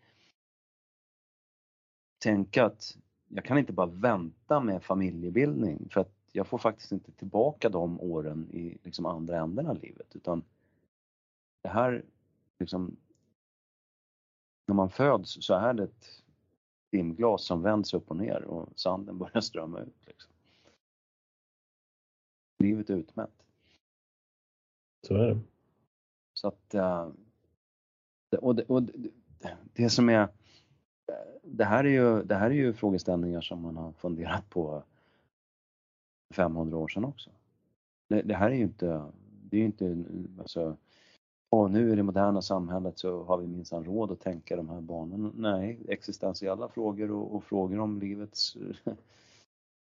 tänka att jag kan inte bara vänta med familjebildning för att jag får faktiskt inte tillbaka de åren i liksom andra änden av livet utan det här liksom när man föds så är det ett timglas som vänds upp och ner och sanden börjar strömma ut. Liksom. Livet är utmätt. Så är det. Så att, eh, och, det, och det, det, som är, det här är, ju, det här är ju frågeställningar som man har funderat på 500 år sedan också. Det, det här är ju inte, det är ju inte, alltså, och nu i det moderna samhället så har vi minsann råd att tänka de här banorna. Nej, existentiella frågor och, och frågor om livets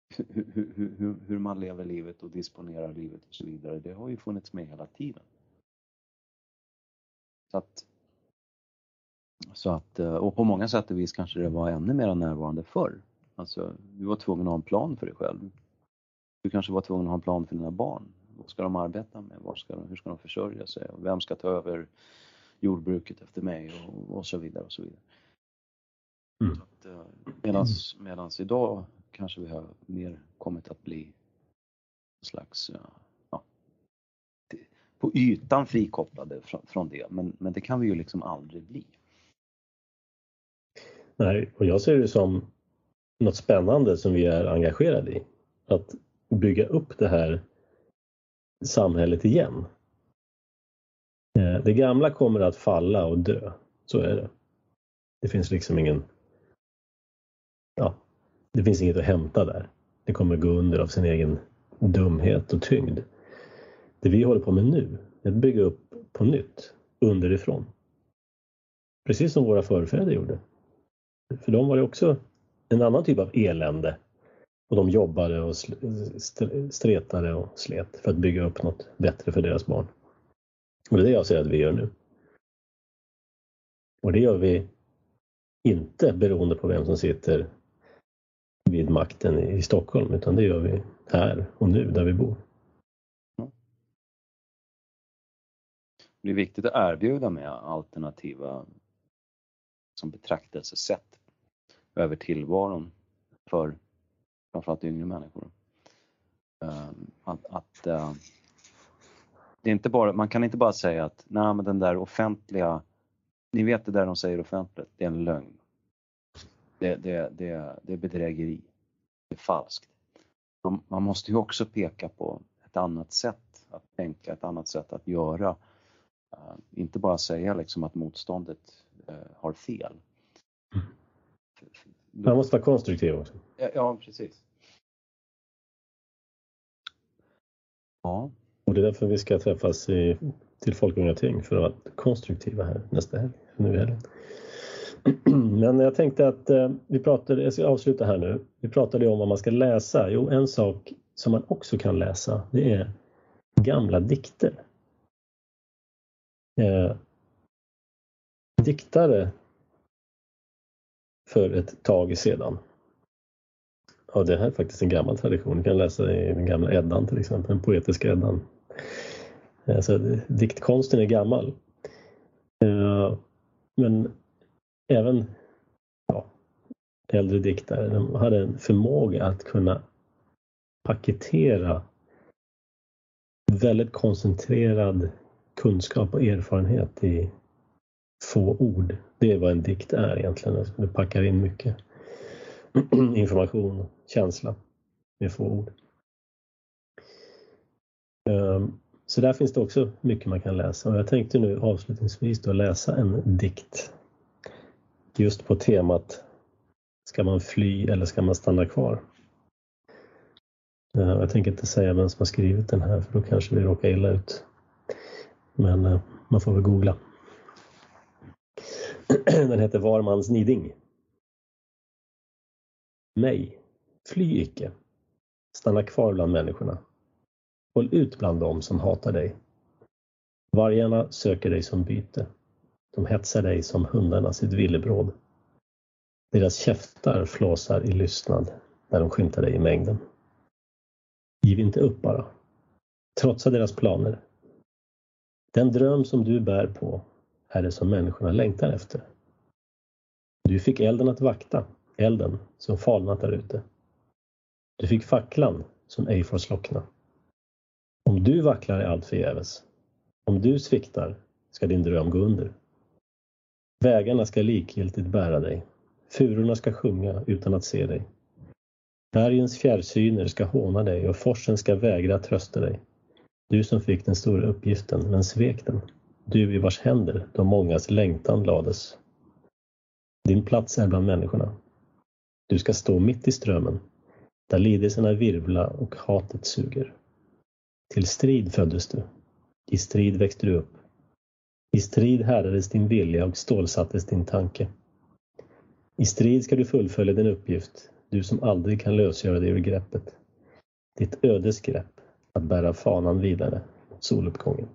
hur, hur, hur, hur, man lever livet och disponerar livet och så vidare. Det har ju funnits med hela tiden. Så att, så att, eh, och på många sätt och vis kanske det var ännu mer närvarande förr. Alltså, du var tvungen att ha en plan för dig själv. Du kanske var tvungen att ha en plan för dina barn. Vad ska de arbeta med? Var ska de, hur ska de försörja sig? Vem ska ta över jordbruket efter mig? Och, och så vidare och så vidare. Mm. Eh, medans, medans idag kanske vi har mer kommit att bli en slags, ja, på ytan frikopplade från, det, men, men det kan vi ju liksom aldrig bli. Nej, och jag ser det som något spännande som vi är engagerade i. Att bygga upp det här samhället igen. Eh, det gamla kommer att falla och dö, så är det. Det finns liksom ingen ja, det finns inget att hämta där. Det kommer gå under av sin egen dumhet och tyngd. Det vi håller på med nu är att bygga upp på nytt, underifrån. Precis som våra förfäder gjorde. För dem var det också en annan typ av elände. Och de jobbade och stretade och slet för att bygga upp något bättre för deras barn. Och det är det jag säger att vi gör nu. Och det gör vi inte beroende på vem som sitter vid makten i Stockholm utan det gör vi här och nu där vi bor. Det är viktigt att erbjuda med alternativa som betraktelsesätt över tillvaron för framförallt yngre människor. Ehm, att, att eh, det är inte bara, man kan inte bara säga att nej men den där offentliga, ni vet det där de säger offentligt, det är en lögn. Det, det, det, det är bedrägeri. Det är falskt. Man, man måste ju också peka på ett annat sätt att tänka, ett annat sätt att göra. Uh, inte bara säga liksom att motståndet uh, har fel. Mm. Man måste vara konstruktiv också. Ja, ja, precis. Ja. Och det är därför vi ska träffas i, till Folkungating för att vara konstruktiva här nästa helg, nu i helgen. Men jag tänkte att eh, vi pratade, jag ska avsluta här nu. Vi pratade om vad man ska läsa. Jo, en sak som man också kan läsa det är gamla dikter. Eh, diktare för ett tag sedan. Ja, det här är faktiskt en gammal tradition. Du kan läsa i den gamla Eddan till exempel, den poetiska Eddan. Alltså, diktkonsten är gammal. Eh, men även ja, äldre diktare, de hade en förmåga att kunna paketera väldigt koncentrerad kunskap och erfarenhet i få ord. Det är vad en dikt är egentligen. Alltså, du packar in mycket information och känsla med få ord. Ehm, så där finns det också mycket man kan läsa och jag tänkte nu avslutningsvis då läsa en dikt just på temat Ska man fly eller ska man stanna kvar? Ehm, jag tänker inte säga vem som har skrivit den här för då kanske vi råkar illa ut. Men eh, man får väl googla. Den heter Varmans niding. Nej, fly icke. Stanna kvar bland människorna. Håll ut bland dem som hatar dig. Vargarna söker dig som byte. De hetsar dig som hundarna sitt villebråd. Deras käftar flåsar i lystnad när de skymtar dig i mängden. Giv inte upp bara. Trotsa deras planer. Den dröm som du bär på är det som människorna längtar efter. Du fick elden att vakta, elden som falnat där ute. Du fick facklan som ej får slockna. Om du vacklar är allt förgäves. Om du sviktar ska din dröm gå under. Vägarna ska likgiltigt bära dig. Furorna ska sjunga utan att se dig. Bergens fjärrsyner ska håna dig och forsen ska vägra trösta dig. Du som fick den stora uppgiften men svek den. Du i vars händer de mångas längtan lades. Din plats är bland människorna. Du ska stå mitt i strömmen, där lidelserna virvla och hatet suger. Till strid föddes du. I strid växte du upp. I strid härdades din vilja och stålsattes din tanke. I strid ska du fullfölja din uppgift, du som aldrig kan lösgöra dig ur greppet. Ditt ödes grepp, att bära fanan vidare mot soluppgången.